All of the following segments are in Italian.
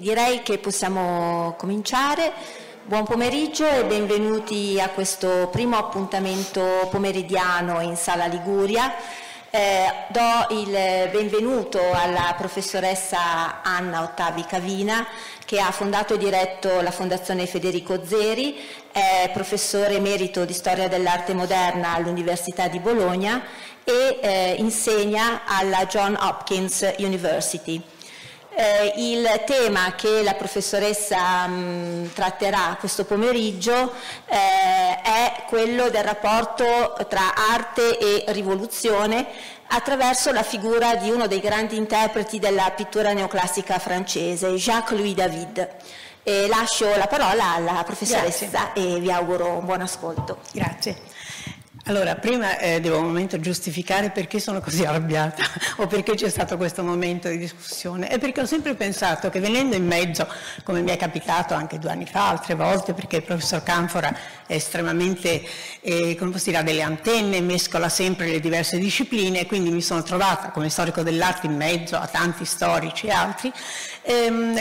Direi che possiamo cominciare. Buon pomeriggio e benvenuti a questo primo appuntamento pomeridiano in Sala Liguria. Eh, do il benvenuto alla professoressa Anna Ottavi Cavina che ha fondato e diretto la Fondazione Federico Zeri, è professore emerito di storia dell'arte moderna all'Università di Bologna e eh, insegna alla John Hopkins University. Eh, il tema che la professoressa mh, tratterà questo pomeriggio eh, è quello del rapporto tra arte e rivoluzione attraverso la figura di uno dei grandi interpreti della pittura neoclassica francese, Jacques-Louis David. E lascio la parola alla professoressa Grazie. e vi auguro un buon ascolto. Grazie. Allora, prima eh, devo un momento giustificare perché sono così arrabbiata o perché c'è stato questo momento di discussione. È perché ho sempre pensato che venendo in mezzo, come mi è capitato anche due anni fa, altre volte, perché il professor Canfora è estremamente, eh, come dire, ha delle antenne, mescola sempre le diverse discipline, quindi mi sono trovata come storico dell'arte in mezzo a tanti storici e altri, ehm,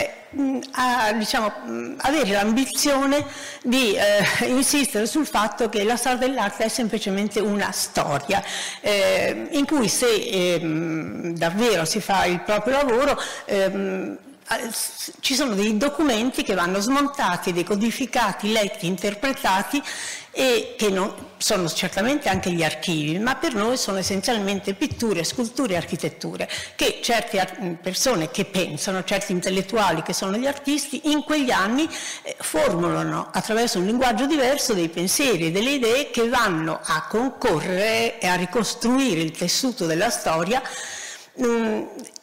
a diciamo, avere l'ambizione di eh, insistere sul fatto che la storia dell'arte è semplicemente una storia eh, in cui se ehm, davvero si fa il proprio lavoro ehm, ci sono dei documenti che vanno smontati, decodificati, letti, interpretati e che non, sono certamente anche gli archivi, ma per noi sono essenzialmente pitture, sculture e architetture, che certe persone che pensano, certi intellettuali che sono gli artisti, in quegli anni eh, formulano attraverso un linguaggio diverso dei pensieri e delle idee che vanno a concorrere e a ricostruire il tessuto della storia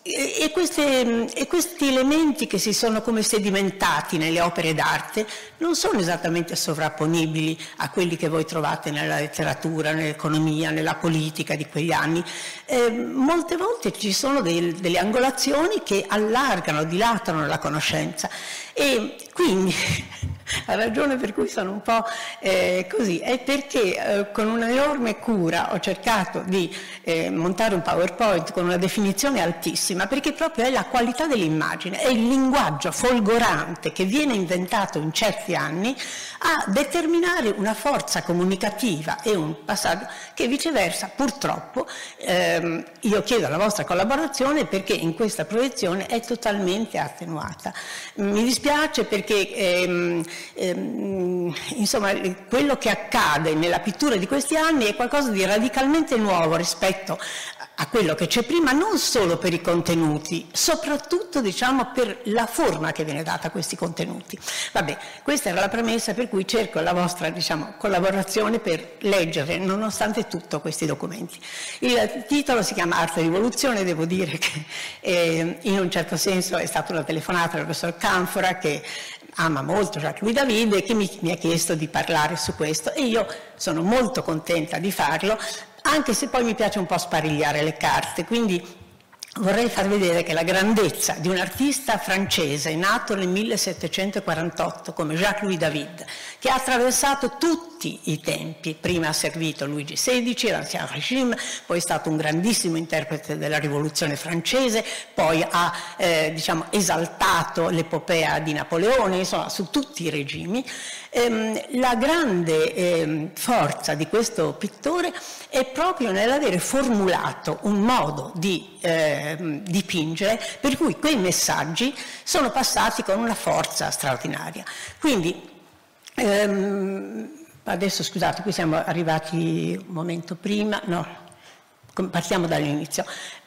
e, queste, e, questi elementi che si sono come sedimentati nelle opere d'arte non sono esattamente sovrapponibili a quelli che voi trovate nella letteratura, nell'economia, nella politica di quegli anni. Eh, molte volte ci sono del, delle angolazioni che allargano, dilatano la conoscenza e quindi la ragione per cui sono un po' eh, così è perché eh, con un'enorme cura ho cercato di eh, montare un PowerPoint con una definizione altissima, perché proprio è la qualità dell'immagine, è il linguaggio folgorante che viene inventato in certi anni a determinare una forza comunicativa e un passaggio che viceversa purtroppo ehm, io chiedo la vostra collaborazione perché in questa proiezione è totalmente attenuata. Mi dispiace perché ehm, ehm, insomma, quello che accade nella pittura di questi anni è qualcosa di radicalmente nuovo rispetto a quello che c'è prima, non solo per i contenuti, soprattutto diciamo, per la forma che viene data a questi contenuti. Vabbè, questa era la premessa per cui cerco la vostra diciamo, collaborazione per leggere, nonostante tutto, questi documenti. Il titolo si chiama Arte e Rivoluzione, devo dire che eh, in un certo senso è stata una telefonata del professor Canfora che ama molto Jacques-Louis David e che mi, mi ha chiesto di parlare su questo e io sono molto contenta di farlo anche se poi mi piace un po' sparigliare le carte, quindi vorrei far vedere che la grandezza di un artista francese nato nel 1748 come Jacques-Louis David, che ha attraversato tutti i tempi, prima ha servito Luigi XVI, l'Ancien Regime, poi è stato un grandissimo interprete della rivoluzione francese, poi ha eh, diciamo, esaltato l'epopea di Napoleone, insomma su tutti i regimi, Ehm, la grande ehm, forza di questo pittore è proprio nell'avere formulato un modo di ehm, dipingere per cui quei messaggi sono passati con una forza straordinaria. Quindi, ehm, adesso scusate, qui siamo arrivati un momento prima, no, partiamo dall'inizio.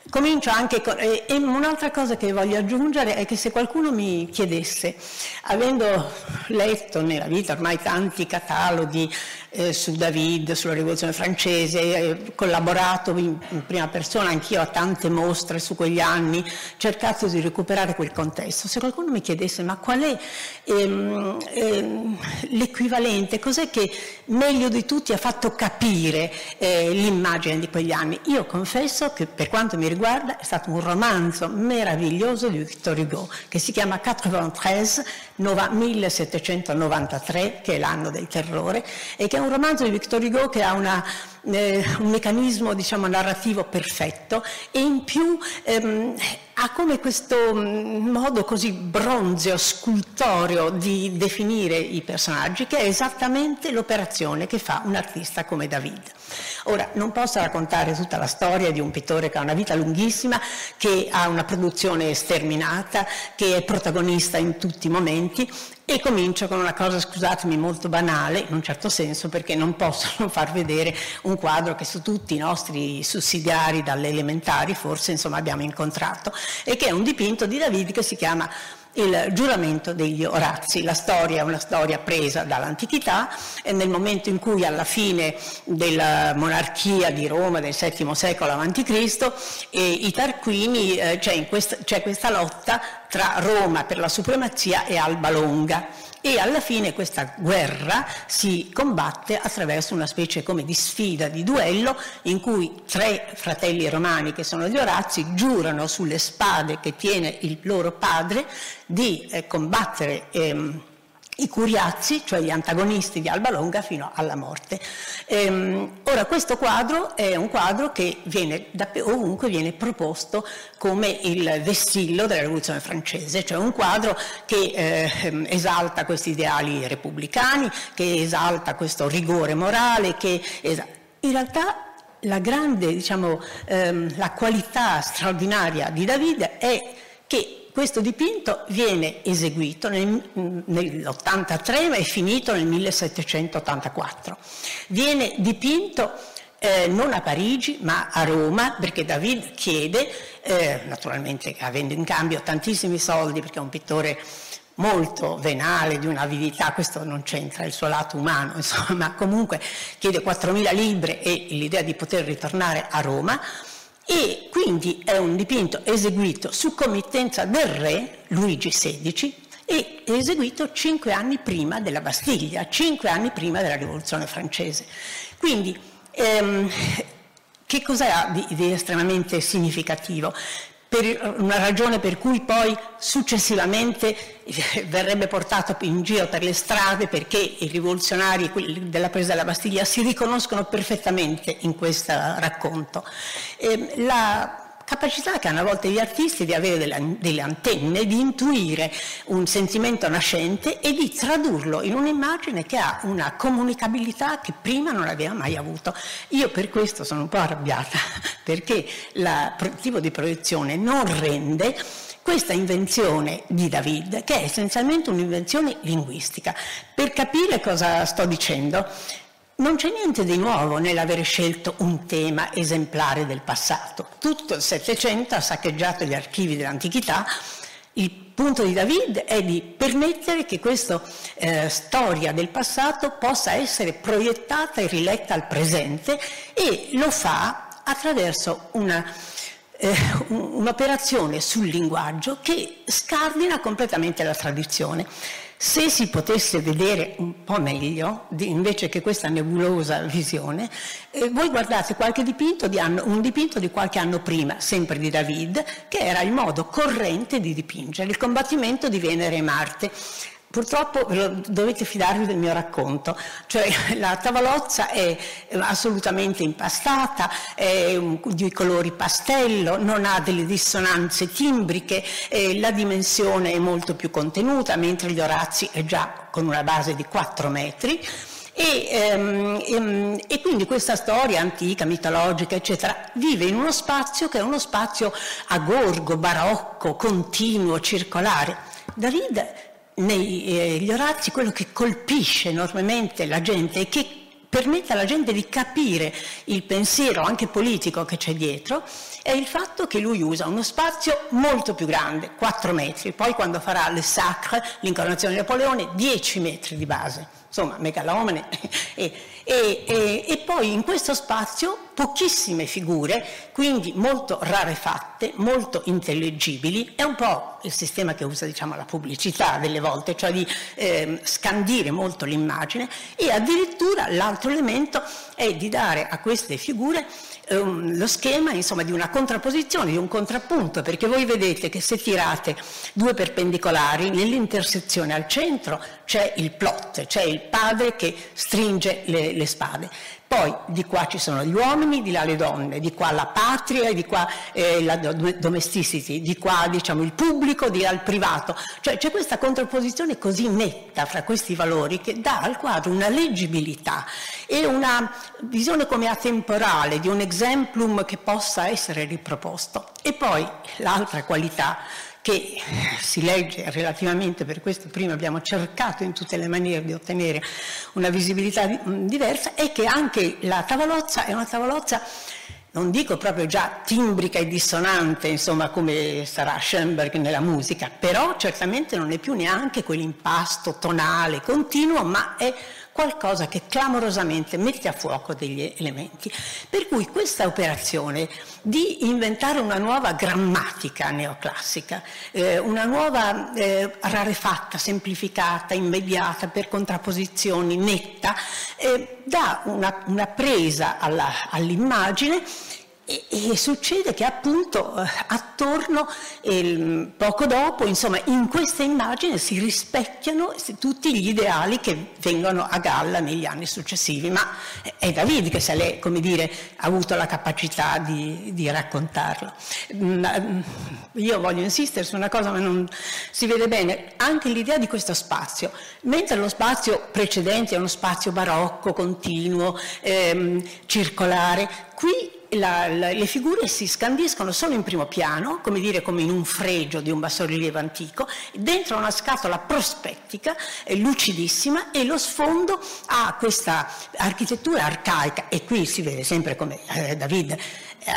Comincio anche con... E, e un'altra cosa che voglio aggiungere è che se qualcuno mi chiedesse, avendo letto nella vita ormai tanti cataloghi eh, su David, sulla rivoluzione francese, eh, collaborato in, in, prima persona anch'io a tante mostre su quegli anni, cercato di recuperare quel contesto. Se qualcuno mi chiedesse ma qual è ehm, ehm, l'equivalente, cos'è che meglio di tutti ha fatto capire eh, l'immagine di quegli anni, io confesso che per quanto mi riguarda è stato un romanzo meraviglioso di Victor Hugo che si chiama 93, 1793, che è l'anno del terrore, e che è un romanzo di Victor Hugo che ha una, eh, un meccanismo diciamo, narrativo perfetto e in più ehm, ha come questo mm, modo così bronzeo, scultoreo di definire i personaggi, che è esattamente l'operazione che fa un artista come David. Ora, non posso raccontare tutta la storia di un pittore che ha una vita lunghissima, che ha una produzione sterminata, che è protagonista in tutti i momenti e comincio con una cosa, scusatemi, molto banale, in un certo senso, perché non posso non far vedere un quadro che su tutti i nostri sussidiari dalle elementari forse insomma, abbiamo incontrato, e che è un dipinto di David che si chiama il giuramento degli Orazi. La storia è una storia presa dall'antichità e nel momento in cui alla fine della monarchia di Roma del VII secolo a.C. I Tarquini eh, c'è, questa, c'è questa lotta tra Roma per la supremazia e Alba Longa e alla fine questa guerra si combatte attraverso una specie come di sfida, di duello, in cui tre fratelli romani che sono gli Orazzi giurano sulle spade che tiene il loro padre di eh, combattere ehm, i curiazzi, cioè gli antagonisti di Alba Longa, fino alla morte. Ehm, ora, questo quadro è un quadro che viene da ovunque viene proposto come il vessillo della rivoluzione francese, cioè un quadro che eh, esalta questi ideali repubblicani, che esalta questo rigore morale, che in realtà la grande, diciamo, ehm, la qualità straordinaria di David è che questo dipinto viene eseguito nel, nell'83 ma è finito nel 1784. Viene dipinto eh, non a Parigi ma a Roma perché David chiede, eh, naturalmente avendo in cambio tantissimi soldi perché è un pittore molto venale, di un'avidità, questo non c'entra il suo lato umano, insomma, ma comunque chiede 4.000 libbre e l'idea di poter ritornare a Roma, e quindi è un dipinto eseguito su committenza del re Luigi XVI e eseguito cinque anni prima della Bastiglia, cinque anni prima della Rivoluzione francese. Quindi ehm, che cosa ha di, di estremamente significativo? Per una ragione per cui poi successivamente verrebbe portato in giro per le strade perché i rivoluzionari della presa della Bastiglia si riconoscono perfettamente in questo racconto. Eh, la capacità che hanno a volte gli artisti di avere delle, delle, antenne, di intuire un sentimento nascente e di tradurlo in un'immagine che ha una comunicabilità che prima non aveva mai avuto. Io per questo sono un po' arrabbiata, perché il tipo di proiezione non rende questa invenzione di David, che è essenzialmente un'invenzione linguistica. Per capire cosa sto dicendo, non c'è niente di nuovo nell'aver scelto un tema esemplare del passato. Tutto il Settecento ha saccheggiato gli archivi dell'antichità. Il punto di David è di permettere che questa eh, storia del passato possa essere proiettata e riletta al presente e lo fa attraverso una, eh, un'operazione sul linguaggio che scardina completamente la tradizione. Se si potesse vedere un po' meglio, invece che questa nebulosa visione, eh, voi guardate qualche dipinto di anno, un dipinto di qualche anno prima, sempre di David, che era il modo corrente di dipingere, il combattimento di Venere e Marte. Purtroppo dovete fidarvi del mio racconto, cioè la tavolozza è assolutamente impastata, è di colori pastello, non ha delle dissonanze timbriche, la dimensione è molto più contenuta, mentre gli Orazzi è già con una base di 4 metri. E, ehm, ehm, e, quindi questa storia antica, mitologica, eccetera, vive in uno spazio che è uno spazio agorgo, barocco, continuo, circolare. David negli eh, Orazzi quello che colpisce enormemente la gente e che permette alla gente di capire il pensiero anche politico che c'è dietro è il fatto che lui usa uno spazio molto più grande, 4 metri, poi quando farà le Sacre, l'incarnazione di Napoleone, 10 metri di base, insomma megalomane, e, e, e, e poi in questo spazio pochissime figure, quindi molto rarefatte, molto intellegibili, è un po' il sistema che usa diciamo, la pubblicità delle volte, cioè di eh, scandire molto l'immagine. E addirittura l'altro elemento è di dare a queste figure um, lo schema insomma, di una contrapposizione, di un contrappunto, perché voi vedete che se tirate due perpendicolari, nell'intersezione al centro c'è il plot, c'è il padre che stringe le, le spade Poi di qua ci sono gli uomini, di là le donne, di qua la patria, di qua eh, la domesticity, di qua diciamo il pubblico, di là il privato. Cioè c'è questa contrapposizione così netta fra questi valori che dà al quadro una leggibilità e una visione come atemporale di un exemplum che possa essere riproposto. E poi l'altra qualità che si legge relativamente, per questo prima abbiamo cercato in tutte le maniere di ottenere una visibilità diversa, è che anche la tavolozza è una tavolozza non dico proprio già timbrica e dissonante, insomma, come sarà Schoenberg nella musica, però certamente non è più neanche quell'impasto tonale continuo, ma è qualcosa che clamorosamente mette a fuoco degli elementi. Per cui questa operazione di inventare una nuova grammatica neoclassica, eh, una nuova eh, rarefatta, semplificata, immediata, per contrapposizioni, netta, eh, dà una, una presa all'immagine e, succede che appunto eh, attorno, eh, poco dopo, insomma, in questa immagine si rispecchiano tutti gli ideali che vengono a galla negli anni successivi, ma è David che se lei, come dire, ha avuto la capacità di, di raccontarlo. Mm, mm, io voglio insistere su una cosa, ma non si vede bene, anche l'idea di questo spazio, mentre lo spazio precedente è uno spazio barocco, continuo, ehm, circolare, qui la, la, le figure si scandiscono solo in primo piano, come dire come in un fregio di un bassorilievo antico, dentro una scatola prospettica, lucidissima, e lo sfondo ha questa architettura arcaica, e qui si vede sempre come eh, David eh,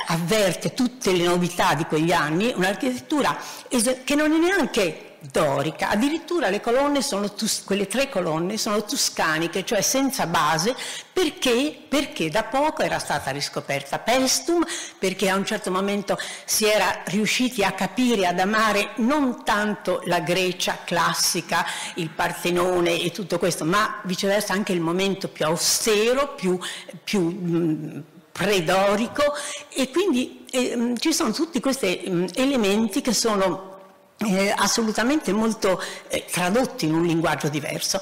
avverte tutte le novità di quegli anni, un'architettura che non è neanche dorica, addirittura le tus- quelle tre colonne sono tuscaniche, cioè senza base, perché? perché da poco era stata riscoperta Pestum, perché a un certo momento si era riusciti a capire, ad amare non tanto la Grecia classica, il Partenone e tutto questo, ma viceversa anche il momento più austero, più, più mh, predorico e quindi eh, ci sono tutti questi mh, elementi che sono eh, assolutamente molto eh, tradotti in un linguaggio diverso.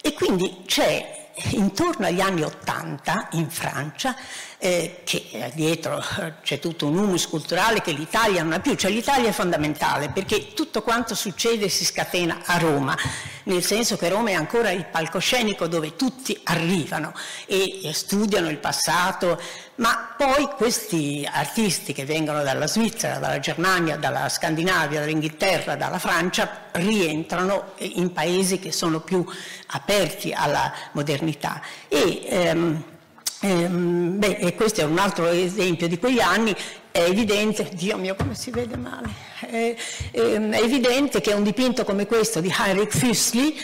E quindi c'è intorno agli anni Ottanta in Francia, eh, che dietro eh, c'è tutto un humus culturale che l'Italia non ha più, cioè l'Italia è fondamentale perché tutto quanto succede si scatena a Roma, nel senso che Roma è ancora il palcoscenico dove tutti arrivano e studiano il passato, ma poi questi artisti che vengono dalla Svizzera, dalla Germania, dalla Scandinavia, dall'Inghilterra, dalla Francia, rientrano in paesi che sono più aperti alla modernità. E, ehm, ehm, beh, e questo è un altro esempio di quegli anni, è evidente, Dio mio come si vede male, è, ehm, è evidente che un dipinto come questo di Heinrich Füssli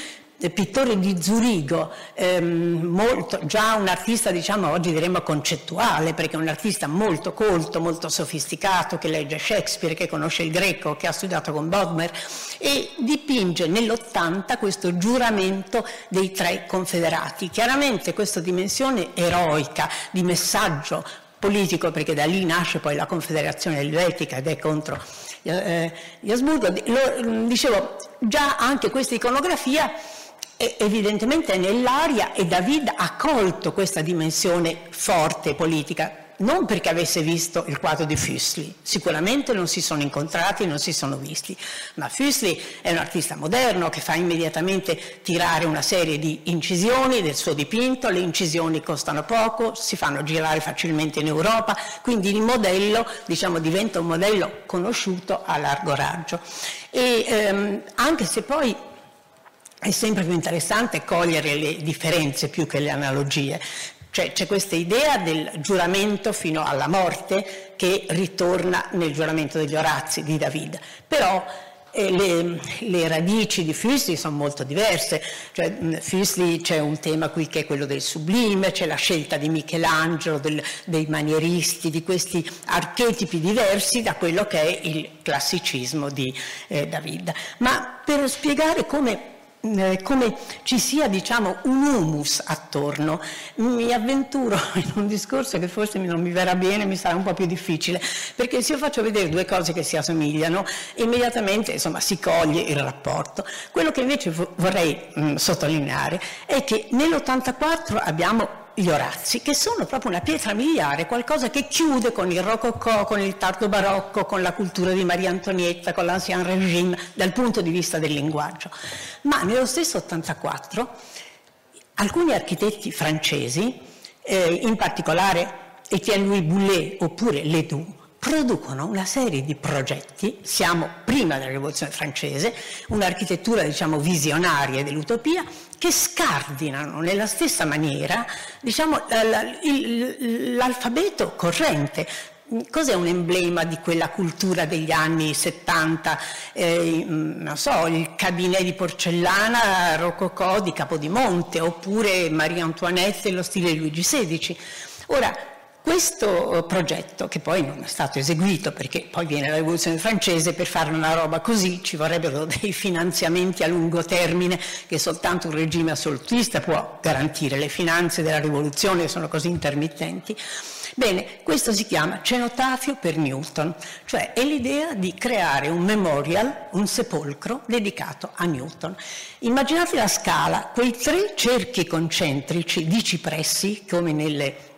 pittore di Zurigo, ehm, molto, già un artista diciamo oggi diremmo concettuale, perché è un artista molto colto, molto sofisticato, che legge Shakespeare, che conosce il greco, che ha studiato con Bodmer, e dipinge nell'80 questo giuramento dei tre confederati. Chiaramente questa dimensione eroica, di messaggio politico, perché da lì nasce poi la Confederazione Elvetica ed è contro eh, gli Asburgo, lo, dicevo, già anche questa iconografia evidentemente è nell'aria e David ha colto questa dimensione forte politica, non perché avesse visto il quadro di Füssli, sicuramente non si sono incontrati, non si sono visti, ma Füssli è un artista moderno che fa immediatamente tirare una serie di incisioni del suo dipinto, le incisioni costano poco, si fanno girare facilmente in Europa, quindi il modello diciamo, diventa un modello conosciuto a largo raggio. E, ehm, anche se poi è sempre più interessante cogliere le differenze più che le analogie. Cioè c'è questa idea del giuramento fino alla morte che ritorna nel giuramento degli Orazi di David, però eh, le, le, radici di Füssli sono molto diverse, cioè, Füssli c'è un tema qui che è quello del sublime, c'è la scelta di Michelangelo, del, dei manieristi, di questi archetipi diversi da quello che è il classicismo di eh, David. Ma per spiegare come eh, come ci sia diciamo, un humus attorno. Mi avventuro in un discorso che forse non mi verrà bene, mi sarà un po' più difficile, perché se io faccio vedere due cose che si assomigliano, immediatamente insomma, si coglie il rapporto. Quello che invece vorrei mh, sottolineare è che nell'84 abbiamo gli Orazzi, che sono proprio una pietra miliare, qualcosa che chiude con il rococò, con il tardo barocco, con la cultura di Maria Antonietta, con l'Ancien Régime, dal punto di vista del linguaggio. Ma nello stesso 84 alcuni architetti francesi, eh, in particolare Etienne Louis Boulet oppure Ledoux, producono una serie di progetti, siamo prima della rivoluzione francese, un'architettura diciamo visionaria dell'utopia, che scardinano nella stessa maniera diciamo, l'alfabeto corrente, Cos'è un emblema di quella cultura degli anni 70? Eh, non so, il cabinet di porcellana rococò di Capodimonte, oppure Maria Antoinette e lo stile Luigi XVI. Ora, questo eh, progetto, che poi non è stato eseguito perché poi viene la rivoluzione francese, per fare una roba così ci vorrebbero dei finanziamenti a lungo termine che soltanto un regime assolutista può garantire. Le finanze della rivoluzione sono così intermittenti. Bene, questo si chiama cenotafio per Newton, cioè è l'idea di creare un memorial, un sepolcro dedicato a Newton. Immaginate la scala, quei tre cerchi concentrici di cipressi, come nelle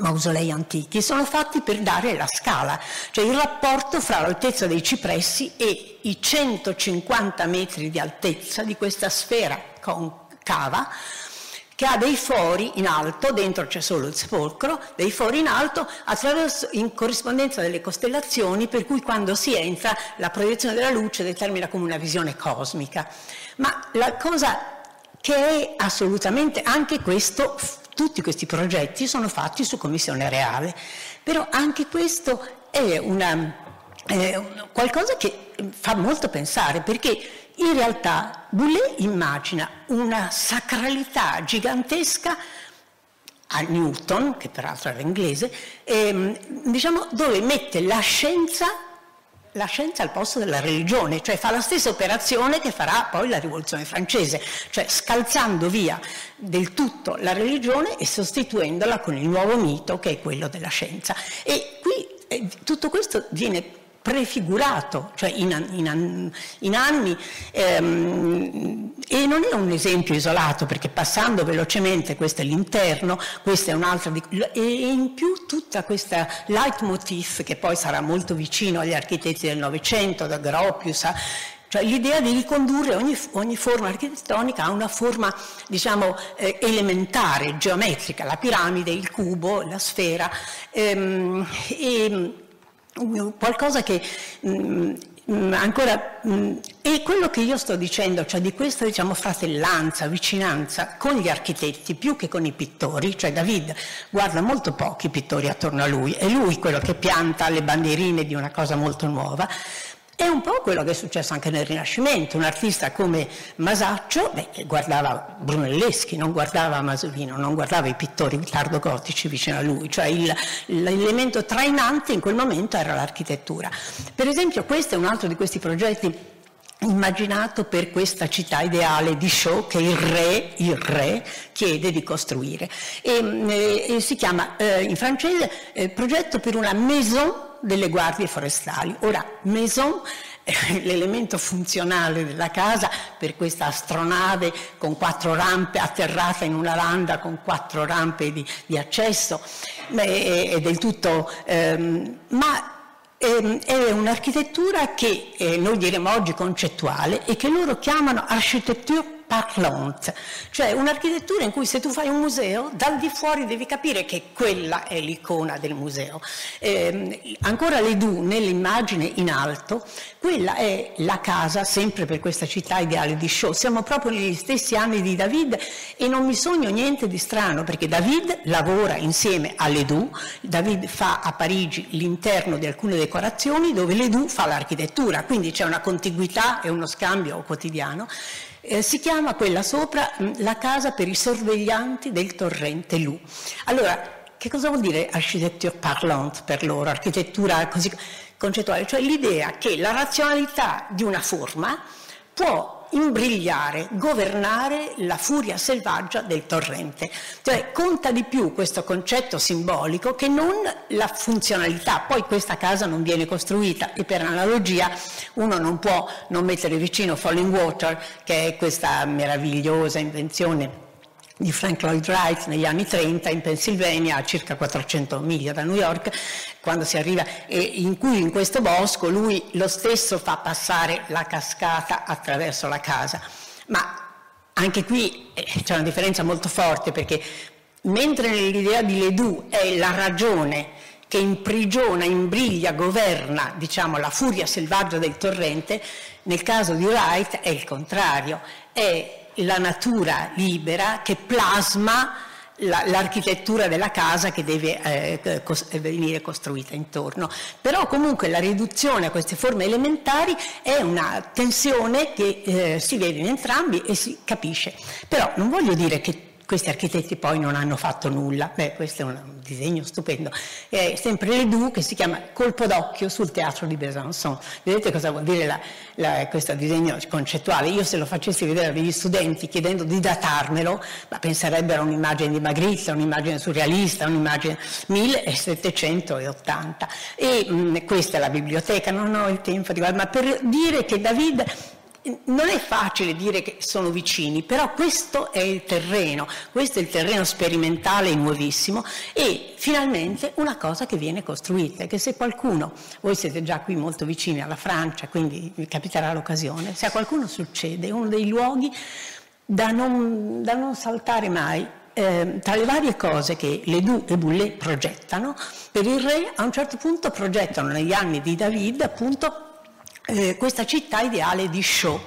mausolei antichi, sono fatti per dare la scala, cioè il rapporto fra l'altezza dei cipressi e i 150 metri di altezza di questa sfera concava che ha dei fori in alto, dentro c'è solo il sepolcro, dei fori in alto in corrispondenza delle costellazioni, per cui quando si entra la proiezione della luce determina come una visione cosmica. Ma la cosa che è assolutamente anche questo tutti questi progetti sono fatti su commissione reale, però anche questo è una, eh, qualcosa che fa molto pensare perché in realtà Boulet immagina una sacralità gigantesca a Newton, che peraltro era inglese, ehm, diciamo, dove mette la scienza la scienza al posto della religione, cioè fa la stessa operazione che farà poi la rivoluzione francese, cioè scalzando via del tutto la religione e sostituendola con il nuovo mito che è quello della scienza. E qui eh, tutto questo viene prefigurato, cioè in, in, in anni, ehm, e non è un esempio isolato, perché passando velocemente, questo è l'interno, questo è un altro, di, e in più tutta questa leitmotiv, che poi sarà molto vicino agli architetti del Novecento, da Gropius, cioè l'idea di ricondurre ogni, ogni, forma architettonica a una forma diciamo, eh, elementare, geometrica, la piramide, il cubo, la sfera. Ehm, e, qualcosa che mh, mm, mm, ancora mh, mm, è quello che io sto dicendo, cioè di questa diciamo, fratellanza, vicinanza con gli architetti più che con i pittori, cioè David guarda molto pochi pittori attorno a lui, è lui quello che pianta le bandierine di una cosa molto nuova è un po' quello che è successo anche nel Rinascimento, un artista come Masaccio beh, guardava Brunelleschi, non guardava Masolino, non guardava i pittori tardo-gotici vicino a lui, cioè il, l'elemento trainante in quel momento era l'architettura. Per esempio questo è un altro di questi progetti immaginato per questa città ideale di Shaw che il re, il re chiede di costruire. E, e si chiama eh, in francese eh, progetto per una maison delle guardie forestali. Ora, maison l'elemento funzionale della casa per questa astronave con quattro rampe atterrata in una landa con quattro rampe di, di accesso è, è, del tutto ehm, ma ehm, è un'architettura che eh, noi diremo oggi concettuale e che loro chiamano architecture parlante, cioè un'architettura in cui se tu fai un museo, dal di fuori devi capire che quella è l'icona del museo. Eh, ancora Ledoux, nell'immagine in alto, quella è la casa, sempre per questa città ideale di Shaw. Siamo proprio negli stessi anni di David e non mi sogno niente di strano, perché David lavora insieme a Ledoux, David fa a Parigi l'interno di alcune decorazioni dove Ledoux fa l'architettura, quindi c'è una contiguità e uno scambio quotidiano. Eh, si chiama quella sopra mm, la casa per i sorveglianti del torrente Lu. Allora, che cosa vuol dire architecture parlante per loro, architettura così concettuale? Cioè l'idea che la razionalità di una forma può imbrigliare, governare la furia selvaggia del torrente. Cioè conta di più questo concetto simbolico che non la funzionalità. Poi questa casa non viene costruita e per analogia uno non può non mettere vicino Falling Water, che è questa meravigliosa invenzione di Frank Lloyd Wright negli anni 30 in Pennsylvania, a circa 400 miglia da New York, quando si arriva, in cui in questo bosco lui lo stesso fa passare la cascata attraverso la casa. Ma anche qui eh, c'è una differenza molto forte perché mentre nell'idea di Ledoux è la ragione che imprigiona, imbriglia, governa diciamo, la furia selvaggia del torrente, nel caso di Wright è il contrario, è la natura libera che plasma l'architettura della casa che deve eh, venire costruita intorno. Però comunque la riduzione a queste forme elementari è una tensione che eh, si vede in entrambi e si capisce. Però non voglio dire che questi architetti poi non hanno fatto nulla, beh questo è un disegno stupendo, è sempre Ledoux che si chiama Colpo d'occhio sul teatro di Besançon, vedete cosa vuol dire la, la, questo disegno concettuale, io se lo facessi vedere a degli studenti chiedendo di datarmelo, ma penserebbero a un'immagine di Magritte, un'immagine surrealista, un'immagine 1780 e mh, questa è la biblioteca, non ho il tempo di guardare, ma per dire che David non è facile dire che sono vicini, però questo è il terreno, questo è il terreno sperimentale nuovissimo e finalmente una cosa che viene costruita, che se qualcuno, voi siete già qui molto vicini alla Francia, quindi vi capiterà l'occasione, se a qualcuno succede, è uno dei luoghi da non, da non saltare mai, eh, tra le varie cose che Ledoux e Boulet progettano, per il re a un certo punto progettano negli anni di David appunto eh, questa città ideale di Chaux,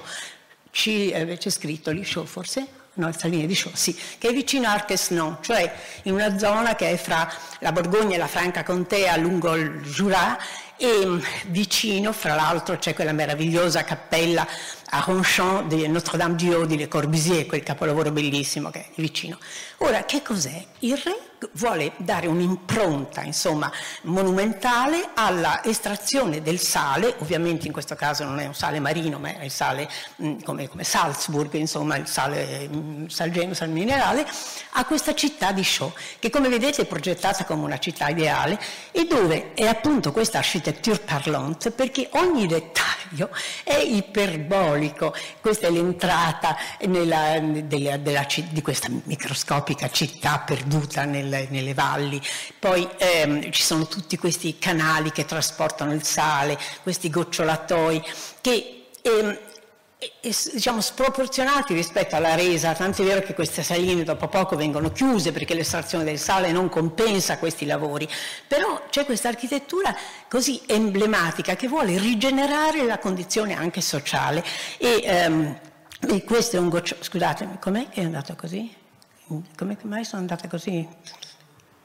eh, c'è scritto lì Chaux forse? No, il Salini di Chaux, sì, che è vicino a Arquesnon, cioè in una zona che è fra la Borgogna e la Franca Contea lungo il Jura e mm, vicino, fra l'altro, c'è quella meravigliosa cappella a Ronchamp di Notre-Dame-du-Haut di Le Corbusier, quel capolavoro bellissimo che è vicino. Ora, che cos'è? Il re vuole dare un'impronta, insomma, monumentale alla estrazione del sale, ovviamente in questo caso non è un sale marino, ma è il sale mm, come, come Salzburg, insomma, il sale mm, salgeno, sale minerale, a questa città di Chaux, che come vedete è progettata come una città ideale e dove è appunto questa architecture parlante perché ogni dettaglio è iperbolico storico, questa è l'entrata nella, della, della, di questa microscopica città perduta nelle, nelle valli, poi ehm, ci sono tutti questi canali che trasportano il sale, questi gocciolatoi che ehm, diciamo, sproporzionati rispetto alla resa, tant'è vero che queste saline dopo poco vengono chiuse perché l'estrazione del sale non compensa questi lavori, però c'è questa architettura così emblematica che vuole rigenerare la condizione anche sociale e, um, e questo è un goccio, scusatemi, com'è che è andato così? Come mai sono andata così?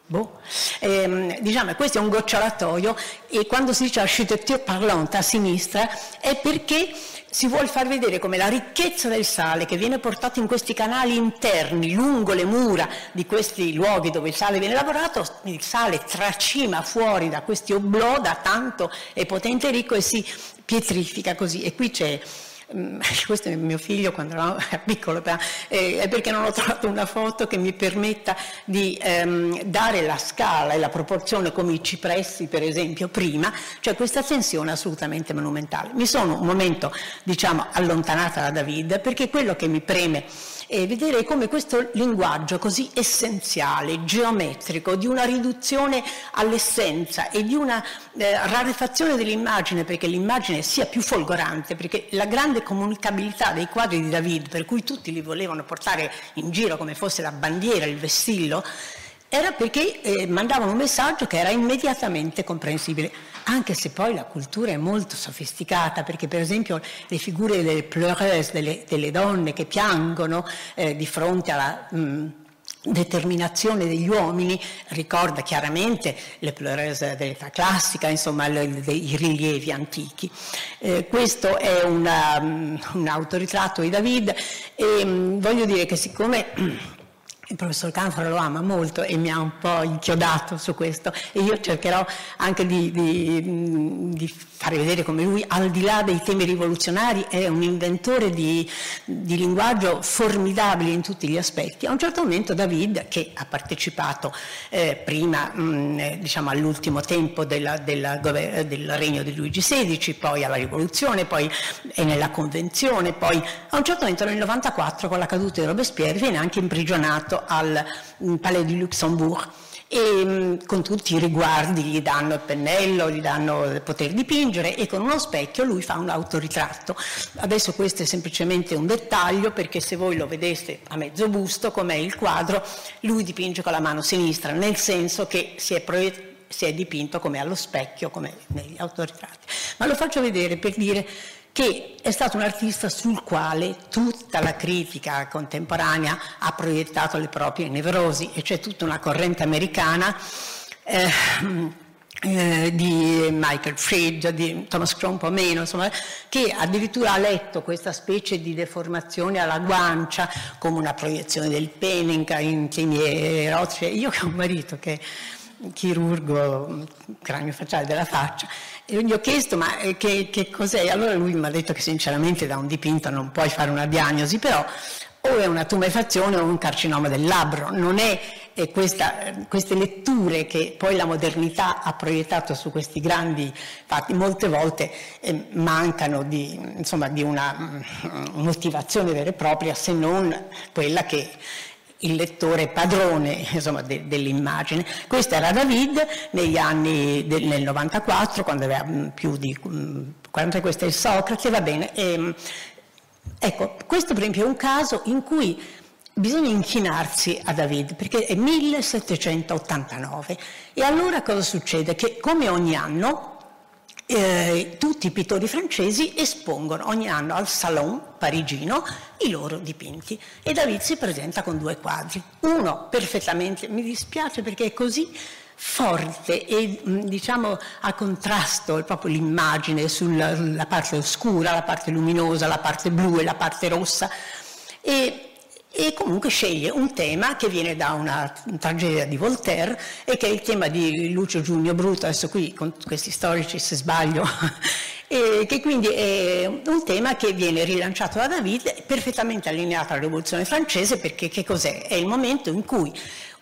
Boh. Eh, diciamo, questo è un gocciolatoio e quando si dice architetture parlante a sinistra è perché si vuole far vedere come la ricchezza del sale che viene portato in questi canali interni lungo le mura di questi luoghi dove il sale viene lavorato, il sale tracima fuori da questi oblò da tanto è potente e ricco e si pietrifica così. E qui c'è questo è mio figlio quando era piccolo, è perché non ho trovato una foto che mi permetta di ehm, dare la scala e la proporzione come i cipressi per esempio prima, cioè questa tensione assolutamente monumentale. Mi sono un momento diciamo allontanata da David perché quello che mi preme e vedere come questo linguaggio così essenziale, geometrico, di una riduzione all'essenza e di una eh, rarefazione dell'immagine perché l'immagine sia più folgorante, perché la grande comunicabilità dei quadri di David, per cui tutti li volevano portare in giro come fosse la bandiera, il vessillo, era perché eh, mandavano un messaggio che era immediatamente comprensibile, anche se poi la cultura è molto sofisticata, perché per esempio le figure delle pleureuses, delle, delle donne che piangono eh, di fronte alla... Mh, determinazione degli uomini ricorda chiaramente le pleureuses dell'età classica, insomma le, le, i rilievi antichi. Eh, questo è una, um, un autoritratto di David e um, voglio dire che siccome il professor Canfora lo ama molto e mi ha un po' inchiodato su questo e io cercherò anche di, di, di fare vedere come lui, al di là dei temi rivoluzionari, è un inventore di, di, linguaggio formidabile in tutti gli aspetti. A un certo momento David, che ha partecipato eh, prima mh, diciamo, all'ultimo tempo della, della, del regno di Luigi XVI, poi alla rivoluzione, poi è nella convenzione, poi a un certo momento nel 94 con la caduta di Robespierre viene anche imprigionato al mm, Palais du Luxembourg e mm, con tutti i riguardi gli danno il pennello, gli danno il poter dipingere e con uno specchio lui fa un autoritratto. Adesso questo è semplicemente un dettaglio perché se voi lo vedeste a mezzo busto com'è il quadro, lui dipinge con la mano sinistra, nel senso che si è si è dipinto come allo specchio, come negli autoritratti. Ma lo faccio vedere per dire che è stato un artista sul quale tutta la critica contemporanea ha proiettato le proprie nevrosi e c'è tutta una corrente americana eh, eh, di Michael Fried, di Thomas Crown un po' meno, insomma, che addirittura ha letto questa specie di deformazione alla guancia come una proiezione del Penning in temi erotici. Io che ho un marito che chirurgo cranio facciale della faccia e gli ho chiesto ma eh, che, che cos'è? Allora lui mi ha detto che sinceramente da un dipinto non puoi fare una diagnosi, però o è una tumefazione o un carcinoma del labbro, non è, è questa, queste letture che poi la modernità ha proiettato su questi grandi fatti, molte volte eh, mancano di, insomma, di una mm, motivazione vera e propria se non quella che il lettore padrone insomma, de, dell'immagine. Questo era David negli anni del, nel 94, quando aveva mm, più di 40, mm, questo è Socrate, va bene. E, ehm, ecco, questo per esempio è un caso in cui bisogna inchinarsi a David, perché è 1789. E allora cosa succede? Che come ogni anno eh, tutti i pittori francesi espongono ogni anno al Salon parigino i loro dipinti e David si presenta con due quadri, uno perfettamente, mi dispiace perché è così forte e mm, diciamo a contrasto proprio l'immagine sulla parte oscura, la parte luminosa, la parte blu e la parte rossa e e comunque sceglie un tema che viene da una tragedia di Voltaire e che è il tema di Lucio Giugno Bruto, adesso qui con questi storici se sbaglio, e che quindi è un tema che viene rilanciato da David, perfettamente allineato alla rivoluzione francese perché che cos'è? È il momento in cui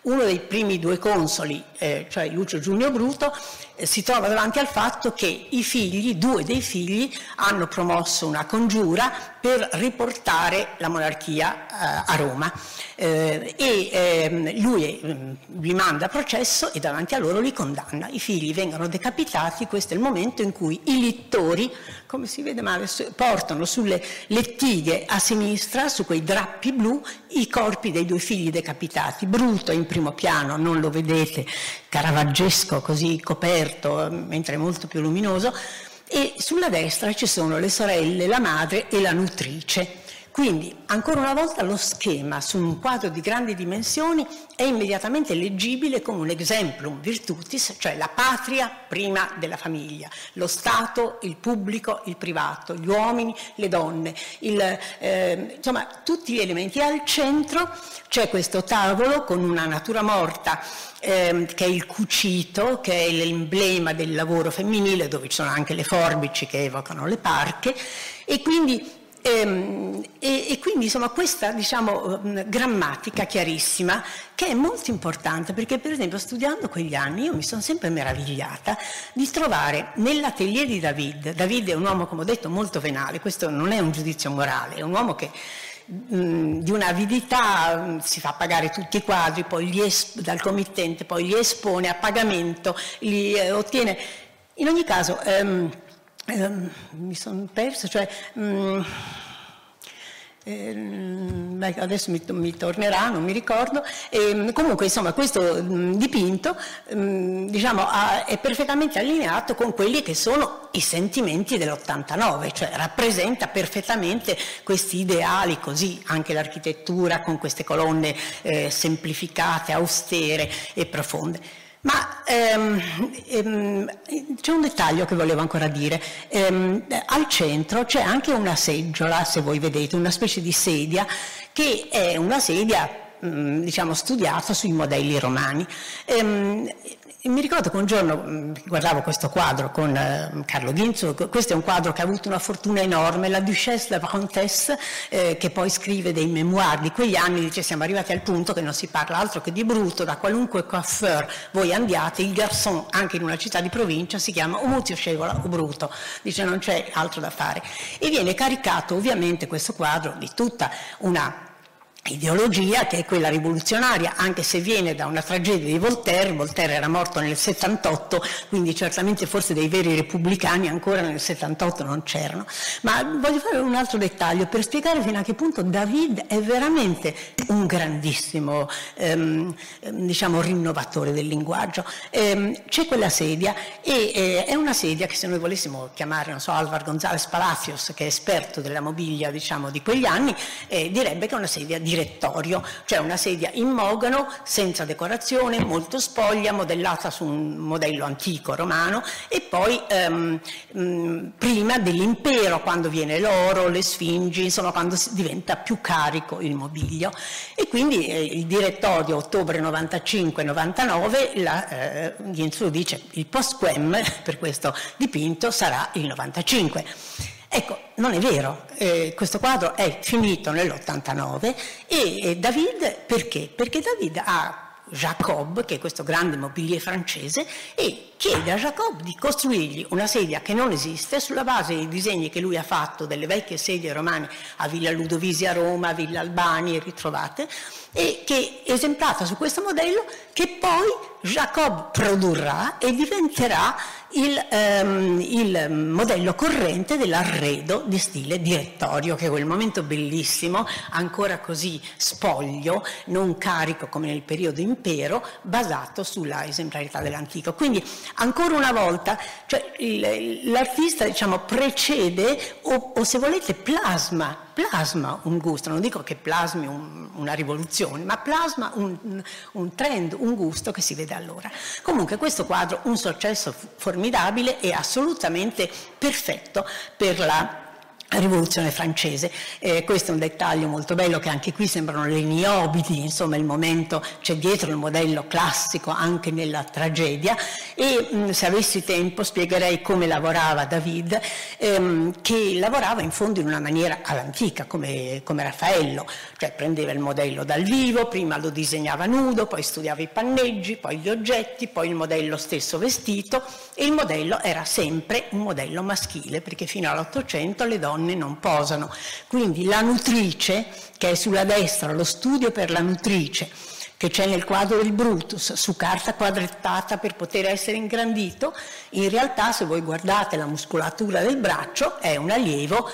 uno dei primi due consoli, eh, cioè Lucio Giugno Bruto, eh, si trova davanti al fatto che i figli, due dei figli, hanno promosso una congiura per riportare la monarchia eh, a Roma eh, e ehm, lui mm, li manda a processo e davanti a loro li condanna. I figli vengono decapitati, questo è il momento in cui i littori, come si vede male, portano sulle lettighe a sinistra, su quei drappi blu, i corpi dei due figli decapitati. Bruto in primo piano, non lo vedete, caravaggesco così coperto, mentre è molto più luminoso, e sulla destra ci sono le sorelle, la madre e la nutrice. Quindi, ancora una volta, lo schema su un quadro di grandi dimensioni è immediatamente leggibile come un exemplum virtutis, cioè la patria prima della famiglia, lo Stato, il pubblico, il privato, gli uomini, le donne, il, eh, insomma tutti gli elementi. Al centro c'è questo tavolo con una natura morta eh, che è il cucito, che è l'emblema del lavoro femminile, dove ci sono anche le forbici che evocano le parche, e quindi Ehm, e, e, quindi insomma questa diciamo, grammatica chiarissima che è molto importante perché per esempio studiando quegli anni io mi sono sempre meravigliata di trovare nell'atelier di David, David è un uomo come ho detto molto venale, questo non è un giudizio morale, è un uomo che di un'avidità si fa pagare tutti i quadri es- dal committente, poi li espone a pagamento, li eh, ottiene. In ogni caso, ehm, ehm, mi sono persa, cioè... Mh, Ehm, adesso mi, mi, tornerà, non mi ricordo, e, comunque insomma questo dipinto diciamo, ha, è perfettamente allineato con quelli che sono i sentimenti dell'89, cioè rappresenta perfettamente questi ideali così, anche l'architettura con queste colonne eh, semplificate, austere e profonde. Ma ehm, ehm, c'è un dettaglio che volevo ancora dire. Ehm, al centro c'è anche una seggiola, se voi vedete, una specie di sedia, che è una sedia mm, diciamo, studiata sui modelli romani. Ehm, mi ricordo che un giorno mm, guardavo questo quadro con eh, Carlo Ginzo, questo è un quadro che ha avuto una fortuna enorme, la Duchesse de Brantès, eh, che poi scrive dei memoir di quegli anni, dice siamo arrivati al punto che non si parla altro che di brutto, da qualunque coiffeur voi andiate, il garçon anche in una città di provincia si chiama o muzio scevola o bruto, dice non c'è altro da fare. E viene caricato ovviamente questo quadro di tutta una ideologia che è quella rivoluzionaria, anche se viene da una tragedia di Voltaire, Voltaire era morto nel 78, quindi certamente forse dei veri repubblicani ancora nel 78 non c'erano. Ma voglio fare un altro dettaglio per spiegare fino a che punto David è veramente un grandissimo ehm, diciamo, rinnovatore del linguaggio. Ehm, c'è quella sedia e eh, è una sedia che se noi volessimo chiamare, non so, Alvar González Palacios, che è esperto della mobilia diciamo, di quegli anni, eh, direbbe che è una sedia di direttorio, cioè una sedia in mogano, senza decorazione, molto spoglia, modellata su un modello antico romano e poi ehm, mh, mm, prima dell'impero, quando viene l'oro, le sfingi, insomma quando diventa più carico il mobilio. E quindi eh, il direttorio ottobre 95-99, la, eh, Ginzlu dice il post-quem per questo dipinto sarà il 95. Ecco, non è vero, eh, questo quadro è finito nell'89 e, e David perché? Perché David ha Jacob, che è questo grande mobilier francese, e chiede a Jacob di costruirgli una sedia che non esiste sulla base dei disegni che lui ha fatto delle vecchie sedie romane a Villa Ludovisi a Roma, a Villa Albani ritrovate, e che esemplata su questo modello che poi Jacob produrrà e diventerà il, um, il, modello corrente dell'arredo di stile direttorio, che è quel momento bellissimo, ancora così spoglio, non carico come nel periodo impero, basato sulla esemplarità dell'antico. Quindi ancora una volta cioè, l'artista diciamo, precede o, o se volete plasma plasma un gusto, non dico che plasmi un, una rivoluzione, ma plasma un, un, trend, un gusto che si vede allora. Comunque questo quadro, un successo formidabile e assolutamente perfetto per la rivoluzione francese. Eh, questo è un dettaglio molto bello che anche qui sembrano le niobidi, insomma il momento c'è dietro il modello classico anche nella tragedia. E mh, se avessi tempo spiegherei come lavorava David, ehm, che lavorava in fondo in una maniera all'antica come, come Raffaello, cioè prendeva il modello dal vivo, prima lo disegnava nudo, poi studiava i panneggi, poi gli oggetti, poi il modello stesso vestito. E il modello era sempre un modello maschile perché fino all'Ottocento le donne donne non posano. Quindi la nutrice, che è sulla destra, lo studio per la nutrice, che c'è nel quadro del Brutus, su carta quadrettata per poter essere ingrandito, in realtà se voi guardate la muscolatura del braccio è un allievo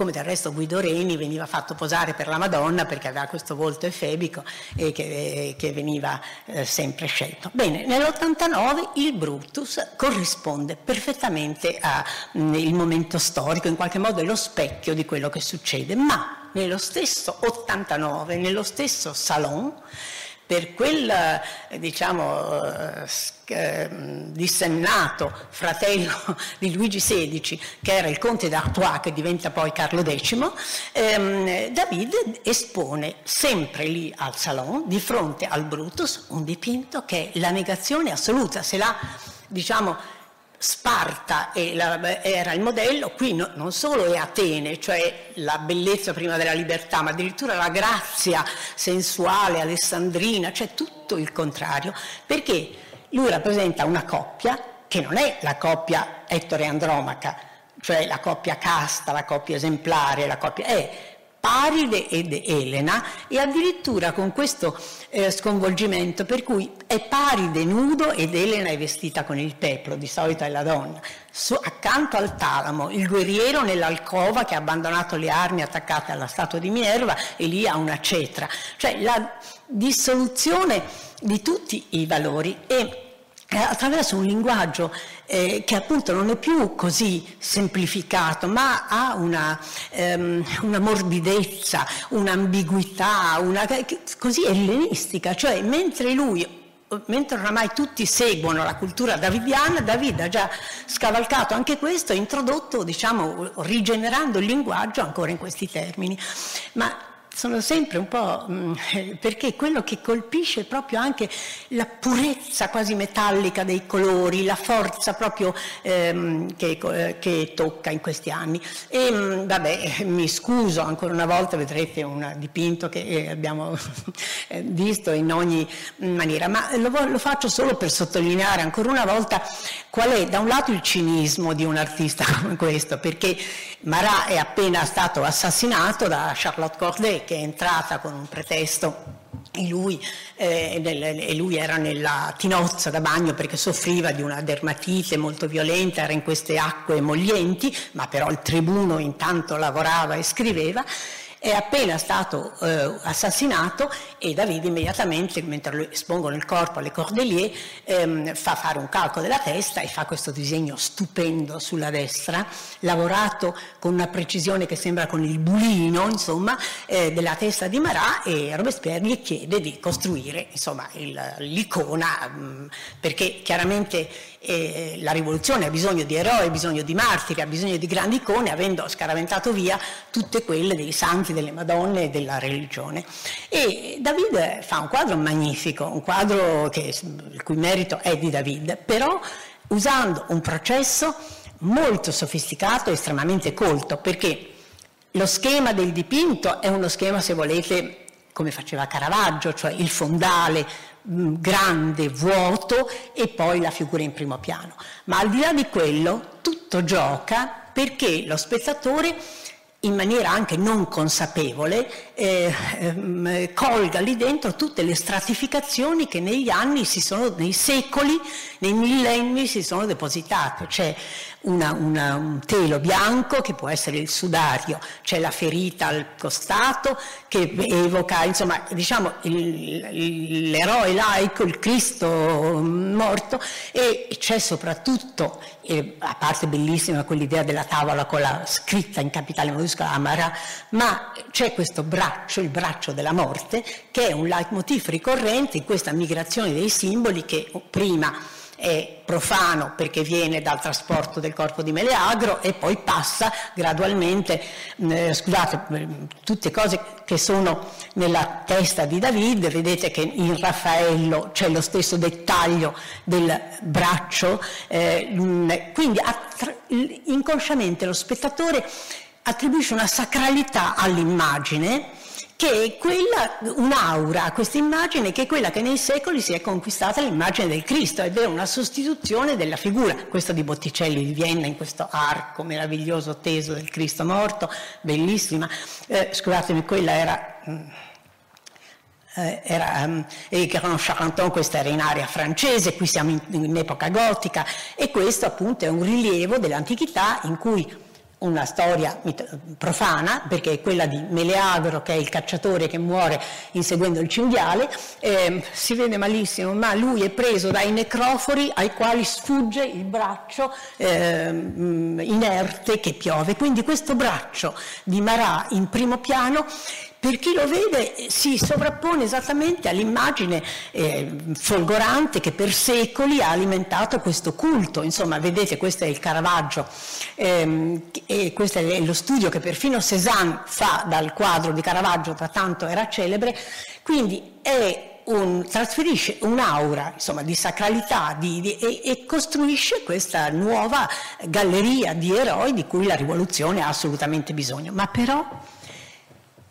come del resto Guido Reni veniva fatto posare per la Madonna perché aveva questo volto efebico e che, che veniva eh, sempre scelto. Bene, nell'89 il Brutus corrisponde perfettamente al mm, momento storico, in qualche modo è lo specchio di quello che succede, ma nello stesso 89, nello stesso Salon, per quel eh, diciamo, eh, eh, dissennato fratello di Luigi XVI, che era il conte d'Artois, che diventa poi Carlo X, ehm, David espone sempre lì al Salon, di fronte al Brutus, un dipinto che è la negazione assoluta, se l'ha diciamo, Sparta era il modello, qui no, non solo è Atene, cioè la bellezza prima della libertà, ma addirittura la grazia sensuale alessandrina, cioè tutto il contrario, perché lui rappresenta una coppia che non è la coppia Ettore Andromaca, cioè la coppia casta, la coppia esemplare, la coppia... è Paride ed Elena e addirittura con questo eh, sconvolgimento per cui è Paride nudo ed Elena è vestita con il peplo, di solito è la donna. Su, accanto al talamo, il guerriero nell'alcova che ha abbandonato le armi attaccate alla statua di Minerva e lì ha una cetra. Cioè la dissoluzione di tutti i valori e attraverso un linguaggio eh, che appunto non è più così semplificato, ma ha una, ehm, una morbidezza, un'ambiguità, una, così ellenistica, cioè mentre lui mentre oramai tutti seguono la cultura davidiana, David ha già scavalcato anche questo, introdotto, diciamo, rigenerando il linguaggio ancora in questi termini. Ma sono sempre un po' mm, perché quello che colpisce è proprio anche la purezza quasi metallica dei colori, la forza proprio ehm, che, eh, che, tocca in questi anni. E mm, vabbè, mi scuso ancora una volta, vedrete un dipinto che eh, abbiamo eh, visto in ogni maniera, ma lo, lo faccio solo per sottolineare ancora una volta qual è da un lato il cinismo di un artista come questo, perché Marat è appena stato assassinato da Charlotte Corday che è entrata con un pretesto e lui, eh, nel, e lui, era nella tinozza da bagno perché soffriva di una dermatite molto violenta, era in queste acque emollienti, ma però il tribuno intanto lavorava e scriveva. È appena stato eh, assassinato e Davide immediatamente, mentre espongono il corpo alle Cordelier, ehm, fa fare un calco della testa e fa questo disegno stupendo sulla destra, lavorato con una precisione che sembra con il bulino, insomma, eh, della testa di Marat e Robespierre gli chiede di costruire, insomma, l'icona, mm, perché chiaramente eh, la rivoluzione ha bisogno di eroi, ha bisogno di martiri, ha bisogno di grandi icone, avendo scaraventato via tutte quelle dei santi, delle madonne e della religione. E David fa un quadro magnifico, un quadro che, il cui merito è di David, però usando un processo molto sofisticato e estremamente colto, perché lo schema del dipinto è uno schema, se volete, come faceva Caravaggio, cioè il fondale mm, grande, vuoto e poi la figura in primo piano. Ma al di là di quello tutto gioca perché lo spettatore in maniera anche non consapevole, eh, eh, colga lì dentro tutte le stratificazioni che negli anni si sono, nei secoli, nei millenni si sono depositate. C'è una, una, un telo bianco che può essere il sudario, c'è la ferita al costato che evoca, insomma, diciamo, l'eroe laico, il Cristo morto e c'è soprattutto, eh, a parte bellissima quell'idea della tavola con la scritta in capitale maiuscola Amara, ma c'è questo braccio, il braccio della morte, che è un leitmotiv ricorrente in questa migrazione dei simboli che prima è profano perché viene dal trasporto del corpo di Meleagro e poi passa gradualmente, eh, scusate, tutte cose che sono nella testa di David, vedete che in Raffaello c'è lo stesso dettaglio del braccio, eh, quindi inconsciamente lo spettatore attribuisce una sacralità all'immagine che è quella, un'aura, questa immagine che è quella che nei secoli si è conquistata l'immagine del Cristo ed è una sostituzione della figura, questa di Botticelli di Vienna in questo arco meraviglioso teso del Cristo morto, bellissima, eh, scusatemi, quella era... Mm, eh, era um, Charenton, questa era in area francese, qui siamo in, in epoca gotica e questo appunto è un rilievo dell'antichità in cui una storia profana, perché è quella di Meleagro, che è il cacciatore che muore inseguendo il cinghiale, eh, si vede malissimo, ma lui è preso dai necrofori ai quali sfugge il braccio eh, inerte che piove. Quindi questo braccio di Marat in primo piano per chi lo vede si sovrappone esattamente all'immagine eh, folgorante che per secoli ha alimentato questo culto. Insomma, vedete, questo è il Caravaggio ehm, e questo è lo studio che perfino Cézanne fa dal quadro di Caravaggio, tra tanto era celebre, quindi un, trasferisce un'aura insomma, di sacralità di, di, e, e, costruisce questa nuova galleria di eroi di cui la rivoluzione ha assolutamente bisogno. Ma però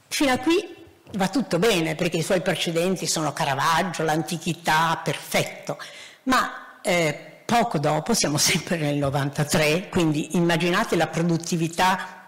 Fino a qui va tutto bene perché i suoi precedenti sono Caravaggio, l'antichità, perfetto, ma eh, poco dopo, siamo sempre nel 93, quindi immaginate la produttività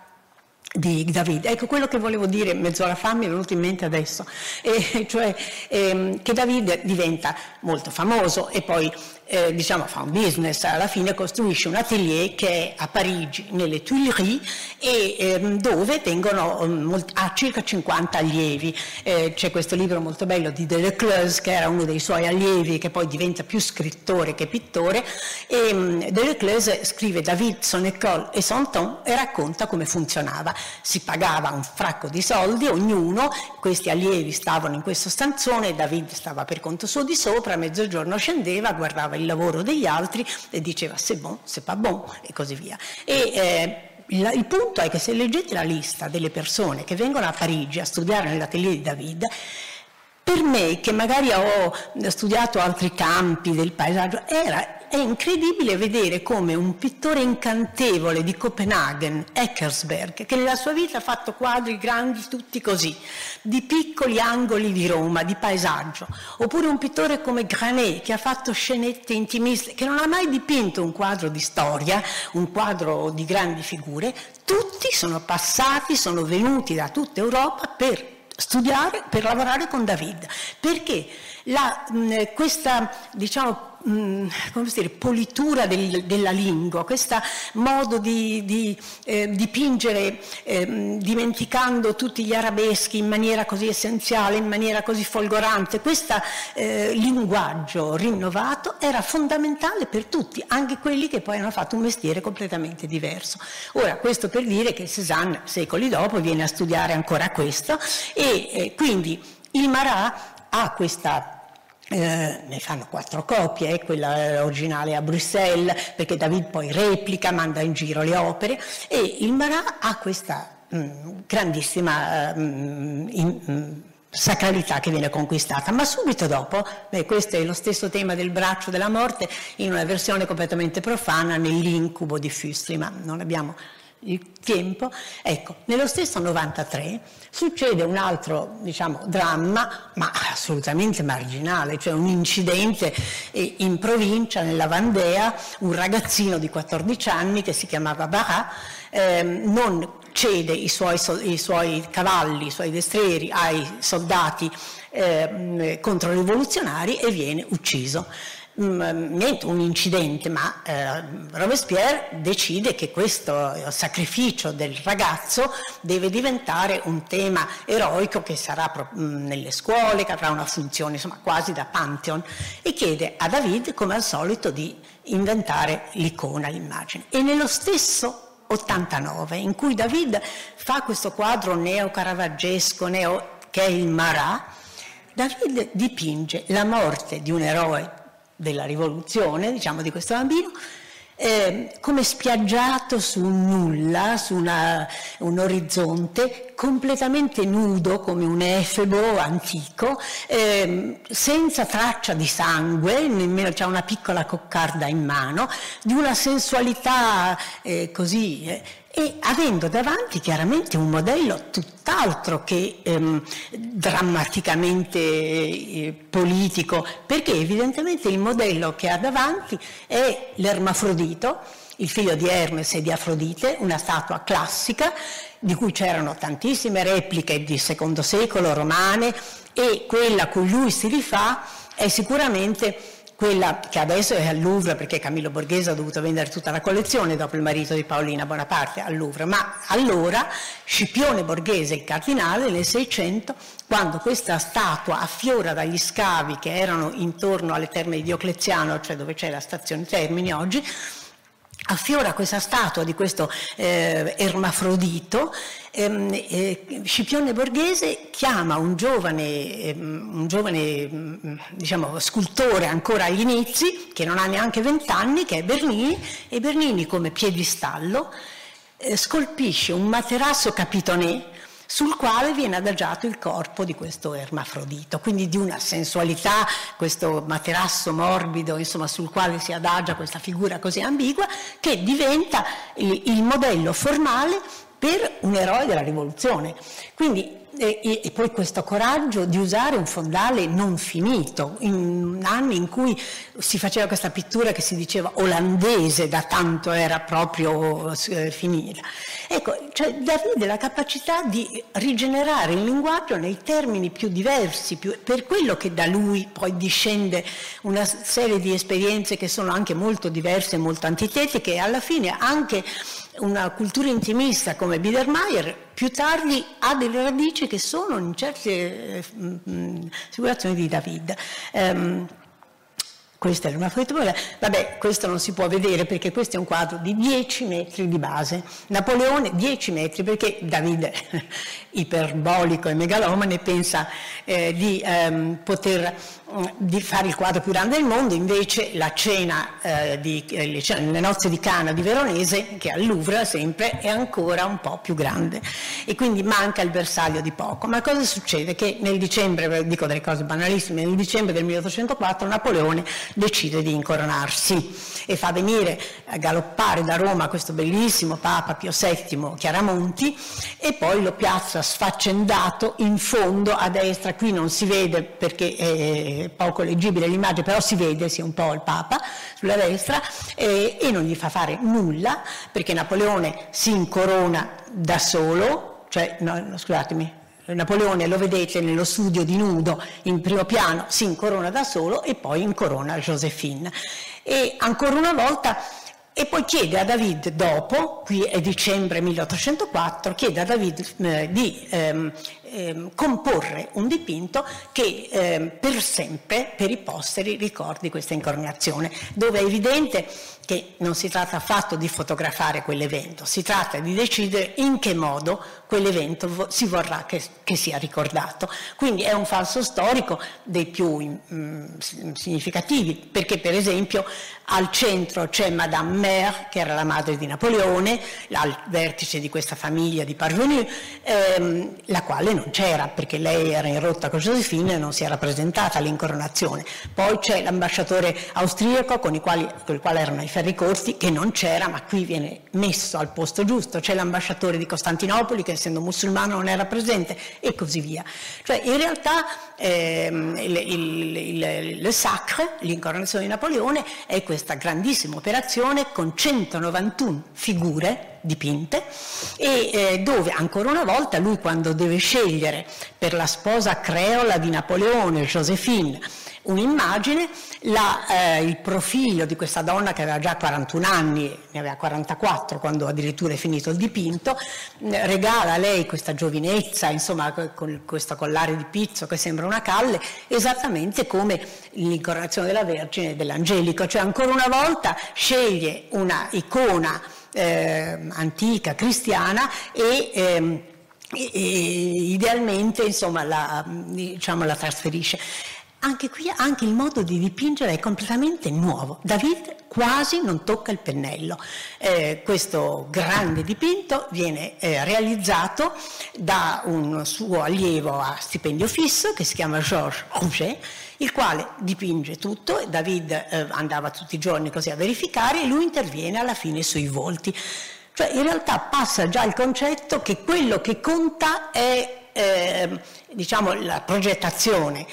di David. Ecco quello che volevo dire, mezz'ora fa mi è venuto in mente adesso, e cioè ehm, che David diventa molto famoso e poi eh, diciamo fa un business, alla fine costruisce un atelier che è a Parigi, nelle Tuileries, e ehm, dove tengono, um, ha circa 50 allievi. Eh, c'è questo libro molto bello di Deleuze, che era uno dei suoi allievi, che poi diventa più scrittore che pittore, e um, Deleuze scrive David, son école son temps e racconta come funzionava. Si pagava un fracco di soldi, ognuno, questi allievi stavano in questo stanzone, David stava per conto suo di sopra, a mezzogiorno scendeva, guardava il lavoro degli altri e diceva c'est bon, c'est pas bon e così via. E, eh, il, punto è che se leggete la lista delle persone che vengono a Parigi a studiare nell'atelier di David, per me, che magari ho studiato altri campi del paesaggio, era è incredibile vedere come un pittore incantevole di Copenaghen, Eckersberg, che nella sua vita ha fatto quadri grandi tutti così, di piccoli angoli di Roma, di paesaggio, oppure un pittore come Granet, che ha fatto scenette intimiste, che non ha mai dipinto un quadro di storia, un quadro di grandi figure, tutti sono passati, sono venuti da tutta Europa per studiare, per lavorare con David, perché la, questa diciamo, mh, come dire, politura del, della lingua, questo modo di, di eh, dipingere eh, dimenticando tutti gli arabeschi in maniera così essenziale, in maniera così folgorante, questo eh, linguaggio rinnovato era fondamentale per tutti, anche quelli che poi hanno fatto un mestiere completamente diverso. Ora, questo per dire che Cézanne, secoli dopo, viene a studiare ancora questo e eh, quindi il Marat ha questa eh, ne fanno quattro copie, eh, quella originale a Bruxelles, perché David poi replica, manda in giro le opere e il Marat ha questa mh, mm, grandissima mh, mm, in, mh, mm, sacralità che viene conquistata, ma subito dopo, beh, questo è lo stesso tema del braccio della morte in una versione completamente profana nell'incubo di Füstli, ma non abbiamo il tempo. Ecco, nello stesso 93 succede un altro diciamo, dramma, ma assolutamente marginale, cioè un incidente in provincia, nella Vandea, un ragazzino di 14 anni che si chiamava Barat, eh, non cede i suoi, i suoi, cavalli, i suoi destrieri ai soldati eh, controrivoluzionari e viene ucciso. Mm, niente un incidente, ma eh, Robespierre decide che questo sacrificio del ragazzo deve diventare un tema eroico che sarà mm, nelle scuole, che avrà una funzione insomma, quasi da Pantheon e chiede a David, come al solito, di inventare l'icona, l'immagine. E nello stesso 89, in cui David fa questo quadro neo-caravaggesco, neo, che è il Marat, David dipinge la morte di un eroe della rivoluzione, diciamo, di questo bambino, eh, come spiaggiato su un nulla, su una, un orizzonte, completamente nudo come un efebo antico, eh, senza traccia di sangue, nemmeno c'è una piccola coccarda in mano, di una sensualità eh, così eh, e avendo davanti chiaramente un modello tutt'altro che ehm, drammaticamente eh, politico, perché evidentemente il modello che ha davanti è l'Ermafrodito, il figlio di Hermes e di Afrodite, una statua classica di cui c'erano tantissime repliche di secondo secolo romane e quella a cui lui si rifà è sicuramente quella che adesso è al Louvre perché Camillo Borghese ha dovuto vendere tutta la collezione dopo il marito di Paolina Bonaparte al Louvre, ma allora Scipione Borghese, il cardinale, nel 600, quando questa statua affiora dagli scavi che erano intorno alle terme di Diocleziano, cioè dove c'è la stazione Termini oggi, affiora questa statua di questo eh, Ermafrodito, Scipione Borghese chiama un giovane, ehm, un giovane mm, diciamo, scultore ancora agli inizi, che non ha neanche vent'anni, che è Bernini, e Bernini come piedistallo eh, scolpisce un materasso capitonè sul quale viene adagiato il corpo di questo ermafrodito, quindi di una sensualità, questo materasso morbido, insomma, sul quale si adagia questa figura così ambigua, che diventa il modello formale per un eroe della rivoluzione. Quindi e, e, poi questo coraggio di usare un fondale non finito, in anni in cui si faceva questa pittura che si diceva olandese, da tanto era proprio eh, finita. Ecco, cioè Davide la capacità di rigenerare il linguaggio nei termini più diversi, più, per quello che da lui poi discende una serie di esperienze che sono anche molto diverse molto antitetiche e alla fine anche una cultura intimista come Biedermeier più tardi ha delle radici che sono in certe eh, situazioni di David. Um, questa è una fotobola, vabbè questo non si può vedere perché questo è un quadro di 10 metri di base, Napoleone 10 metri perché Davide iperbolico e megalomane pensa eh, di ehm, poter di fare il quadro più grande del mondo, invece la cena, eh, di, eh, le, nozze di Cana di Veronese, che al Louvre sempre, è ancora un po' più grande e quindi manca il bersaglio di poco. Ma cosa succede? Che nel dicembre, dico delle cose banalissime, nel dicembre del 1804 Napoleone decide di incoronarsi e fa venire a galoppare da Roma questo bellissimo Papa Pio VII Chiaramonti e poi lo piazza sfaccendato in fondo a destra, qui non si vede perché poco leggibile l'immagine, però si vede, sia un po' il Papa sulla destra e, e non gli fa fare nulla perché Napoleone si incorona da solo, cioè, no, scusatemi, Napoleone lo vedete nello studio di nudo in primo piano, si incorona da solo e poi incorona Josephine. E ancora una volta e poi chiede a David dopo, qui è dicembre 1804, chiede a David eh, di ehm, ehm, comporre un dipinto che ehm, per sempre, per i posteri, ricordi questa incoronazione, dove è evidente che non si tratta affatto di fotografare quell'evento, si tratta di decidere in che modo quell'evento si vorrà che, che, sia ricordato. Quindi è un falso storico dei più mm, significativi, perché per esempio al centro c'è Madame Mère, che era la madre di Napoleone, al vertice di questa famiglia di parvenus, ehm, la quale non c'era, perché lei era in rotta con Josephine e non si era presentata all'incoronazione. Poi c'è l'ambasciatore austriaco con, quali, con il quale erano i ferri corti, che non c'era, ma qui viene messo al posto giusto. C'è l'ambasciatore di Costantinopoli, che essendo musulmano non era presente, e così via. Cioè, in realtà ehm, il, il, il, il Sacre, l'incoronazione di Napoleone, è questa grandissima operazione con 191 figure dipinte e eh, dove ancora una volta lui quando deve scegliere per la sposa creola di Napoleone, Josephine, un'immagine, la, eh, il profilo di questa donna che aveva già 41 anni, ne aveva 44 quando addirittura è finito il dipinto, regala a lei questa giovinezza, insomma con questo collare di pizzo che sembra una calle, esattamente come l'incoronazione della Vergine e dell'Angelico, cioè ancora una volta sceglie una icona eh, antica, cristiana e... Ehm, e, idealmente insomma, la, diciamo, la trasferisce. Anche qui anche il modo di dipingere è completamente nuovo. David quasi non tocca il pennello. Eh, questo grande dipinto viene eh, realizzato da un suo allievo a stipendio fisso che si chiama Georges Rouget, il quale dipinge tutto, David eh, andava tutti i giorni così a verificare e lui interviene alla fine sui volti. Cioè in realtà passa già il concetto che quello che conta è eh, diciamo, la progettazione,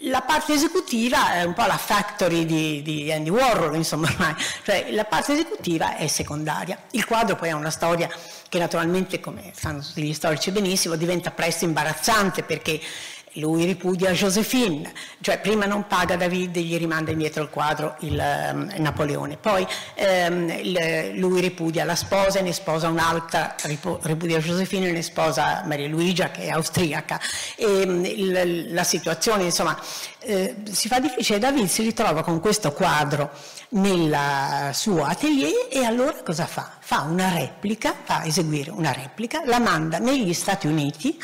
la parte esecutiva è un po' la factory di, di Andy Warhol, insomma, cioè la parte esecutiva è secondaria. Il quadro poi ha una storia che naturalmente, come sanno tutti gli storici benissimo, diventa presto imbarazzante perché lui ripudia Josephine, cioè prima non paga David e gli rimanda indietro il quadro il, um, Napoleone, poi um, il, lui ripudia la sposa e ne sposa un'altra, ripudia Josephine e ne sposa Maria Luigia che è austriaca. E um, il, la situazione insomma eh, si fa difficile, David si ritrova con questo quadro nel suo atelier e allora cosa fa? Fa una replica, fa eseguire una replica, la manda negli Stati Uniti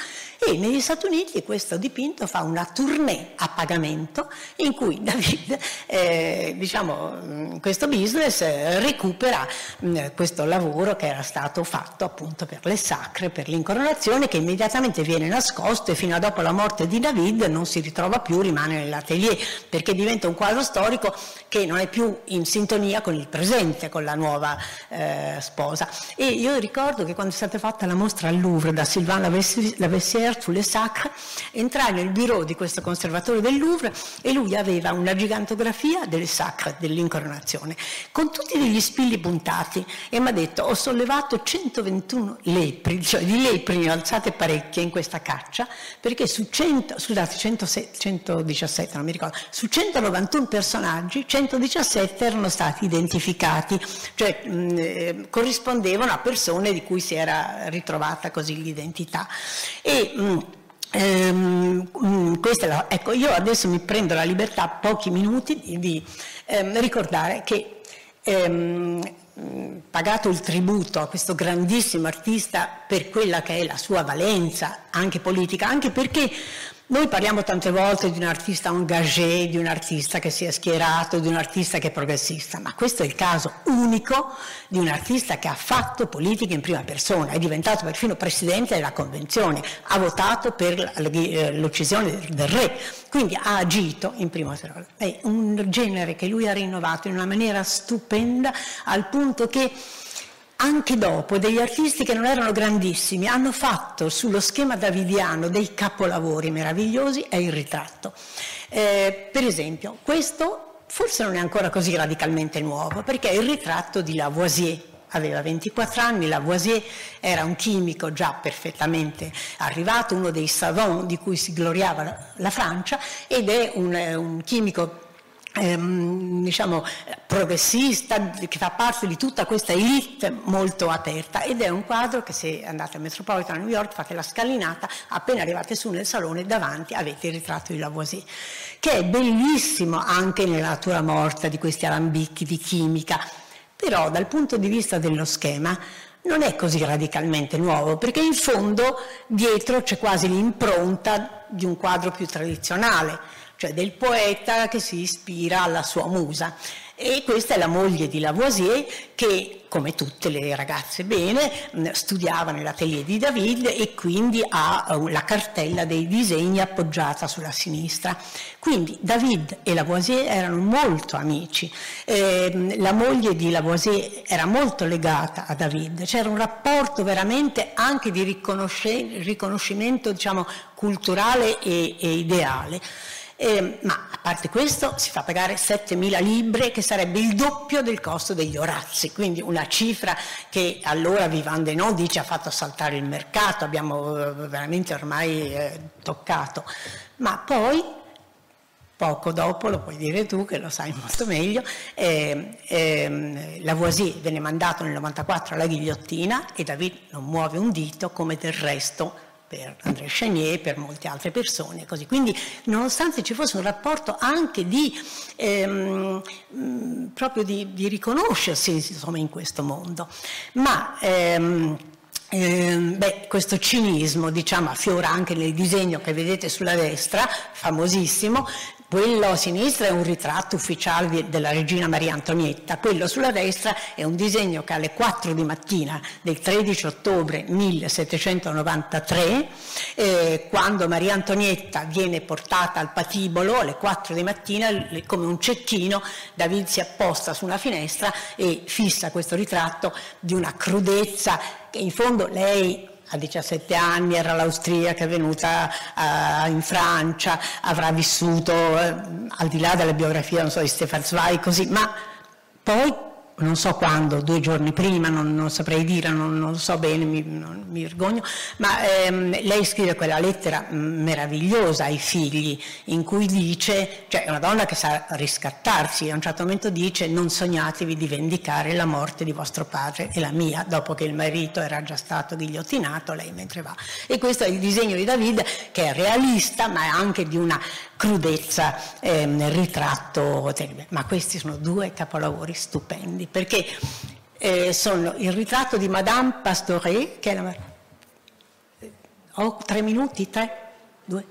e negli Stati Uniti questo dipinto fa una tournée a pagamento in cui David, eh, diciamo, questo business eh, recupera mm, questo lavoro che era stato fatto appunto per le sacre, per l'incoronazione che immediatamente viene nascosto e fino a dopo la morte di David non si ritrova più, rimane nell'atelier perché diventa un quadro storico che non è più in sintonia con il presente, con la nuova eh, sposa. E io ricordo che quando è stata fatta la mostra al Louvre da Sylvain Lavessière Foulé Sacre, entrai nel bureau di questo conservatore del Louvre e lui aveva una gigantografia delle sacre dell'incoronazione con tutti degli spilli puntati e mi ha detto ho sollevato 121 lepri, cioè di lepri ne ho alzate parecchie in questa caccia perché su 100, scusate, 106, 117 non mi ricordo, su 191 personaggi 117 erano stati identificati, cioè mh, eh, corrispondevano a persone di cui si era ritrovata così l'identità. E, ehm, la, ecco, io adesso mi prendo la libertà, pochi minuti, di, di ehm, ricordare che ehm, pagato il tributo a questo grandissimo artista per quella che è la sua valenza anche politica, anche perché Noi parliamo tante volte di un artista engagé, di un artista che si è schierato, di un artista che è progressista, ma questo è il caso unico di un artista che ha fatto politica in prima persona, è diventato perfino presidente della convenzione, ha votato per eh, l'uccisione del re, quindi ha agito in prima persona. È un genere che lui ha rinnovato in una maniera stupenda al punto che anche dopo degli artisti che non erano grandissimi hanno fatto sullo schema davidiano dei capolavori meravigliosi è il ritratto. Eh, per esempio, questo forse non è ancora così radicalmente nuovo, perché è il ritratto di Lavoisier, aveva 24 anni, Lavoisier era un chimico già perfettamente arrivato, uno dei savants di cui si gloriava la Francia ed è un, un chimico ehm, diciamo, progressista che fa parte di tutta questa elite molto aperta. Ed è un quadro che se andate al Metropolitan a New York fate la scalinata appena arrivate su nel salone davanti avete il ritratto di Lavoisier che è bellissimo anche nella natura morta di questi alambicchi di chimica. Però dal punto di vista dello schema non è così radicalmente nuovo, perché in fondo dietro c'è quasi l'impronta di un quadro più tradizionale cioè del poeta che si ispira alla sua musa. E questa è la moglie di Lavoisier che, come tutte le ragazze bene, studiava nell'atelier di David e quindi ha eh, la cartella dei disegni appoggiata sulla sinistra. Quindi David e Lavoisier erano molto amici, eh, la moglie di Lavoisier era molto legata a David, c'era un rapporto veramente anche di riconoscimento diciamo, culturale e, e ideale. Eh, ma a parte questo si fa pagare 7.000 libbre che sarebbe il doppio del costo degli orazzi, quindi una cifra che allora Vivant Denon dice ha fatto saltare il mercato, abbiamo eh, veramente ormai eh, toccato. Ma poi poco dopo, lo puoi dire tu che lo sai molto meglio, eh, eh, Lavoisier venne mandato nel 94 alla ghigliottina e David non muove un dito come del resto per André Chenier, per molte altre persone. Così. Quindi nonostante ci fosse un rapporto anche di, ehm, proprio di, di riconoscersi insomma, in questo mondo, ma ehm, eh, beh, questo cinismo diciamo, affiora anche nel disegno che vedete sulla destra, famosissimo, quello a sinistra è un ritratto ufficiale della regina Maria Antonietta, quello sulla destra è un disegno che alle 4 di mattina del 13 ottobre 1793, eh, quando Maria Antonietta viene portata al patibolo alle 4 di mattina, come un cecchino, David si apposta su una finestra e fissa questo ritratto di una crudezza che in fondo lei a 17 anni era l'austriaca, è venuta uh, in Francia, avrà vissuto, uh, al di là della biografia, non so, di Stefan Zweig, così, ma poi non so quando, due giorni prima, non, non saprei dire, non, non, so bene, mi, non, mi vergogno, ma ehm, lei scrive quella lettera meravigliosa ai figli in cui dice, cioè è una donna che sa riscattarsi, a un certo momento dice non sognatevi di vendicare la morte di vostro padre e la mia, dopo che il marito era già stato ghigliottinato, lei mentre va. E questo è il disegno di David che è realista ma è anche di una crudezza eh, nel ritratto, ma questi sono due capolavori stupendi, perché eh, sono il ritratto di Madame Pastoret, che è la... Ho tre minuti, tre, due,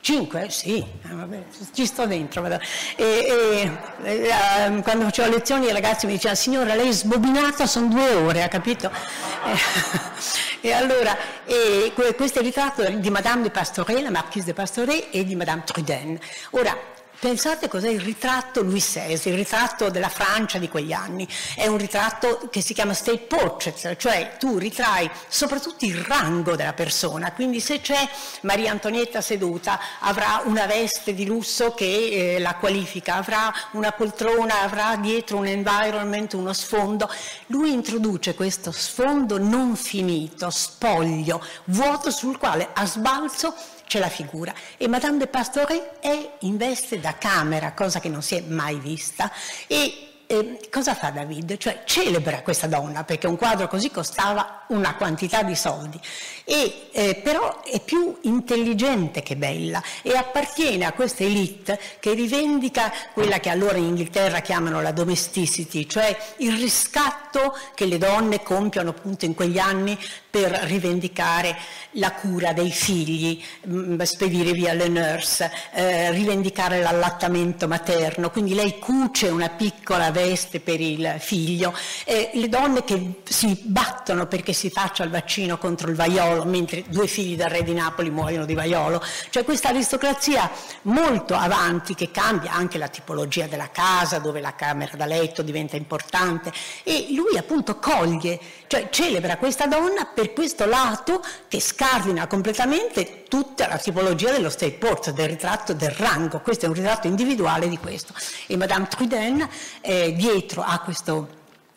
cinque, sì, eh, vabbè, ci sto dentro. E, e, e, ehm, quando facevo lezioni i ragazzi mi dicevano, signora, lei è sbobinata, sono due ore, ha capito? E allora, e questo è il ritratto di Madame de Pastoret, la Marquise de Pastoret e di Madame Trudel. Ora, Pensate cos'è il ritratto Louis XVI, il ritratto della Francia di quegli anni. È un ritratto che si chiama state portrait, cioè tu ritrai soprattutto il rango della persona, quindi se c'è Maria Antonietta seduta avrà una veste di lusso che eh, la qualifica, avrà una poltrona, avrà dietro un environment, uno sfondo. Lui introduce questo sfondo non finito, spoglio, vuoto sul quale a sbalzo c'è la figura. E Madame de Pastore è in veste da camera, cosa che non si è mai vista, e eh, cosa fa David? Cioè celebra questa donna perché un quadro così costava una quantità di soldi, e, eh, però è più intelligente che bella e appartiene a questa elite che rivendica quella che allora in Inghilterra chiamano la domesticity, cioè il riscatto che le donne compiono appunto in quegli anni per rivendicare la cura dei figli, mh, mm, spedire via le nurse, eh, rivendicare l'allattamento materno, quindi lei cuce una piccola veste per il figlio, eh, le donne che si battono perché si faccia il vaccino contro il vaiolo, mentre due figli del re di Napoli muoiono di vaiolo, cioè questa aristocrazia molto avanti che cambia anche la tipologia della casa, dove la camera da letto diventa importante. E lui appunto coglie, cioè celebra questa donna per questo lato che scardina completamente tutta la tipologia dello state port, del ritratto del rango, questo è un ritratto individuale di questo. E Madame Truden eh, dietro a questo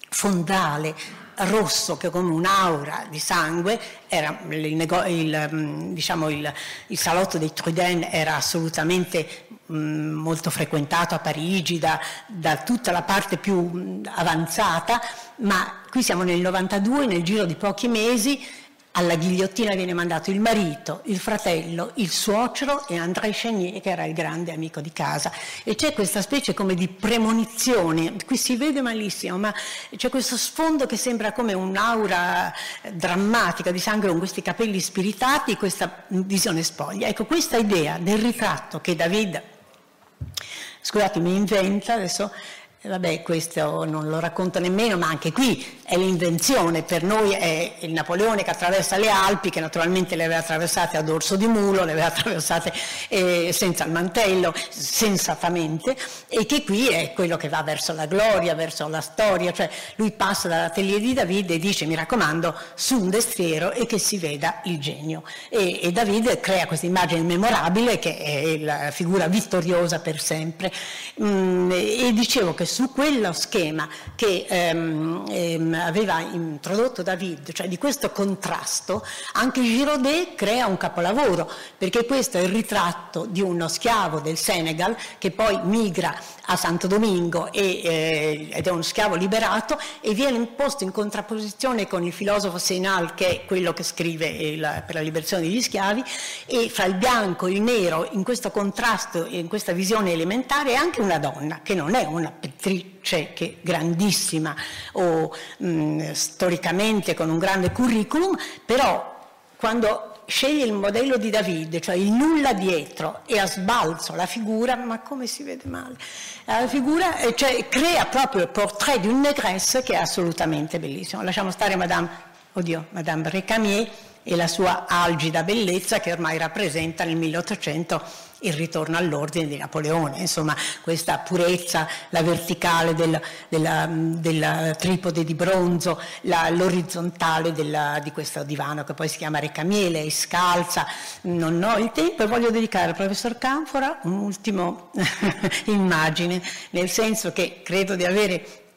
fondale rosso che come un'aura di sangue, era il, il, mm, diciamo il, il salotto dei Truden era assolutamente molto frequentato a Parigi da, da, tutta la parte più mm, avanzata, ma qui siamo nel 92, nel giro di pochi mesi alla ghigliottina viene mandato il marito, il fratello, il suocero e André Chenier che era il grande amico di casa e c'è questa specie come di premonizione, qui si vede malissimo ma c'è questo sfondo che sembra come un'aura drammatica di sangue con questi capelli spiritati, questa visione spoglia. Ecco questa idea del ritratto che David, scusate mi inventa adesso, e vabbè, questo non lo racconto nemmeno, ma anche qui è l'invenzione. Per noi è il Napoleone che attraversa le Alpi, che naturalmente le aveva attraversate a dorso di mulo, le aveva attraversate eh, senza il mantello, sensatamente, e che qui è quello che va verso la gloria, verso la storia. Cioè lui passa dall'atelier di Davide e dice, mi raccomando, su un destriero e che si veda il genio. E, e Davide crea questa immagine memorabile che è la figura vittoriosa per sempre. Mm, e dicevo che su quello schema che ehm, ehm, aveva introdotto David, cioè di questo contrasto, anche Giraudet crea un capolavoro, perché questo è il ritratto di uno schiavo del Senegal che poi migra a Santo Domingo e, eh, ed è uno schiavo liberato e viene imposto in contrapposizione con il filosofo Senal che è quello che scrive il, per la liberazione degli schiavi e fra il bianco e il nero in questo contrasto e in questa visione elementare è anche una donna che non è una pittrice che grandissima o mh, storicamente con un grande curriculum però quando sceglie il modello di David, cioè il nulla dietro e a sbalzo la figura, ma come si vede male, la figura eh, cioè, crea proprio il portrait di un negresse che è assolutamente bellissimo. Lasciamo stare Madame, oddio, Madame Recamier e la sua algida bellezza che ormai rappresenta nel 1800 il ritorno all'ordine di Napoleone, insomma questa purezza, la verticale del, della, della, tripode di bronzo, l'orizzontale di questo divano che poi si chiama Recamiele, è scalza, non ho il tempo e voglio dedicare al professor Canfora un'ultima immagine, nel senso che credo di avere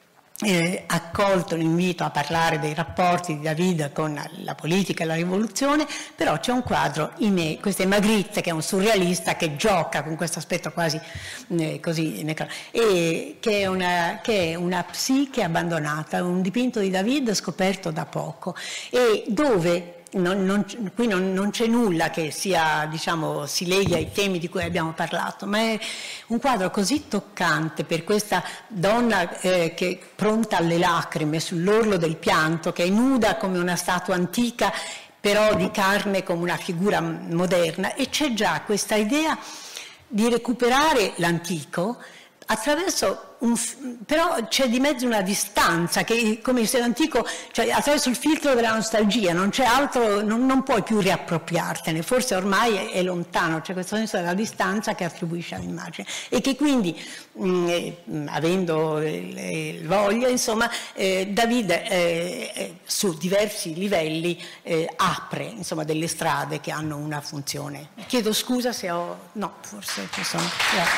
eh, accolto l'invito a parlare dei rapporti di David con la politica e la rivoluzione, però c'è un quadro, in, questo è Magritte che è un surrealista che gioca con questo aspetto quasi eh, così, e che è, una, che è una psiche abbandonata, un dipinto di David scoperto da poco e dove non, non, qui non, non, c'è nulla che sia, diciamo, si leghi ai temi di cui abbiamo parlato, ma è un quadro così toccante per questa donna eh, che pronta alle lacrime, sull'orlo del pianto, che è nuda come una statua antica, però di carne come una figura moderna, e c'è già questa idea di recuperare l'antico attraverso un, però c'è di mezzo una distanza che come se l'antico, cioè attraverso il filtro della nostalgia, non c'è altro, non, non puoi più riappropriartene, forse ormai è, è, lontano, c'è questo senso della distanza che attribuisce all'immagine e che quindi mh, eh, avendo eh, voglia, insomma, eh, Davide eh, eh, su diversi livelli eh, apre insomma, delle strade che hanno una funzione. Chiedo scusa se ho... no, forse ci sono. Grazie.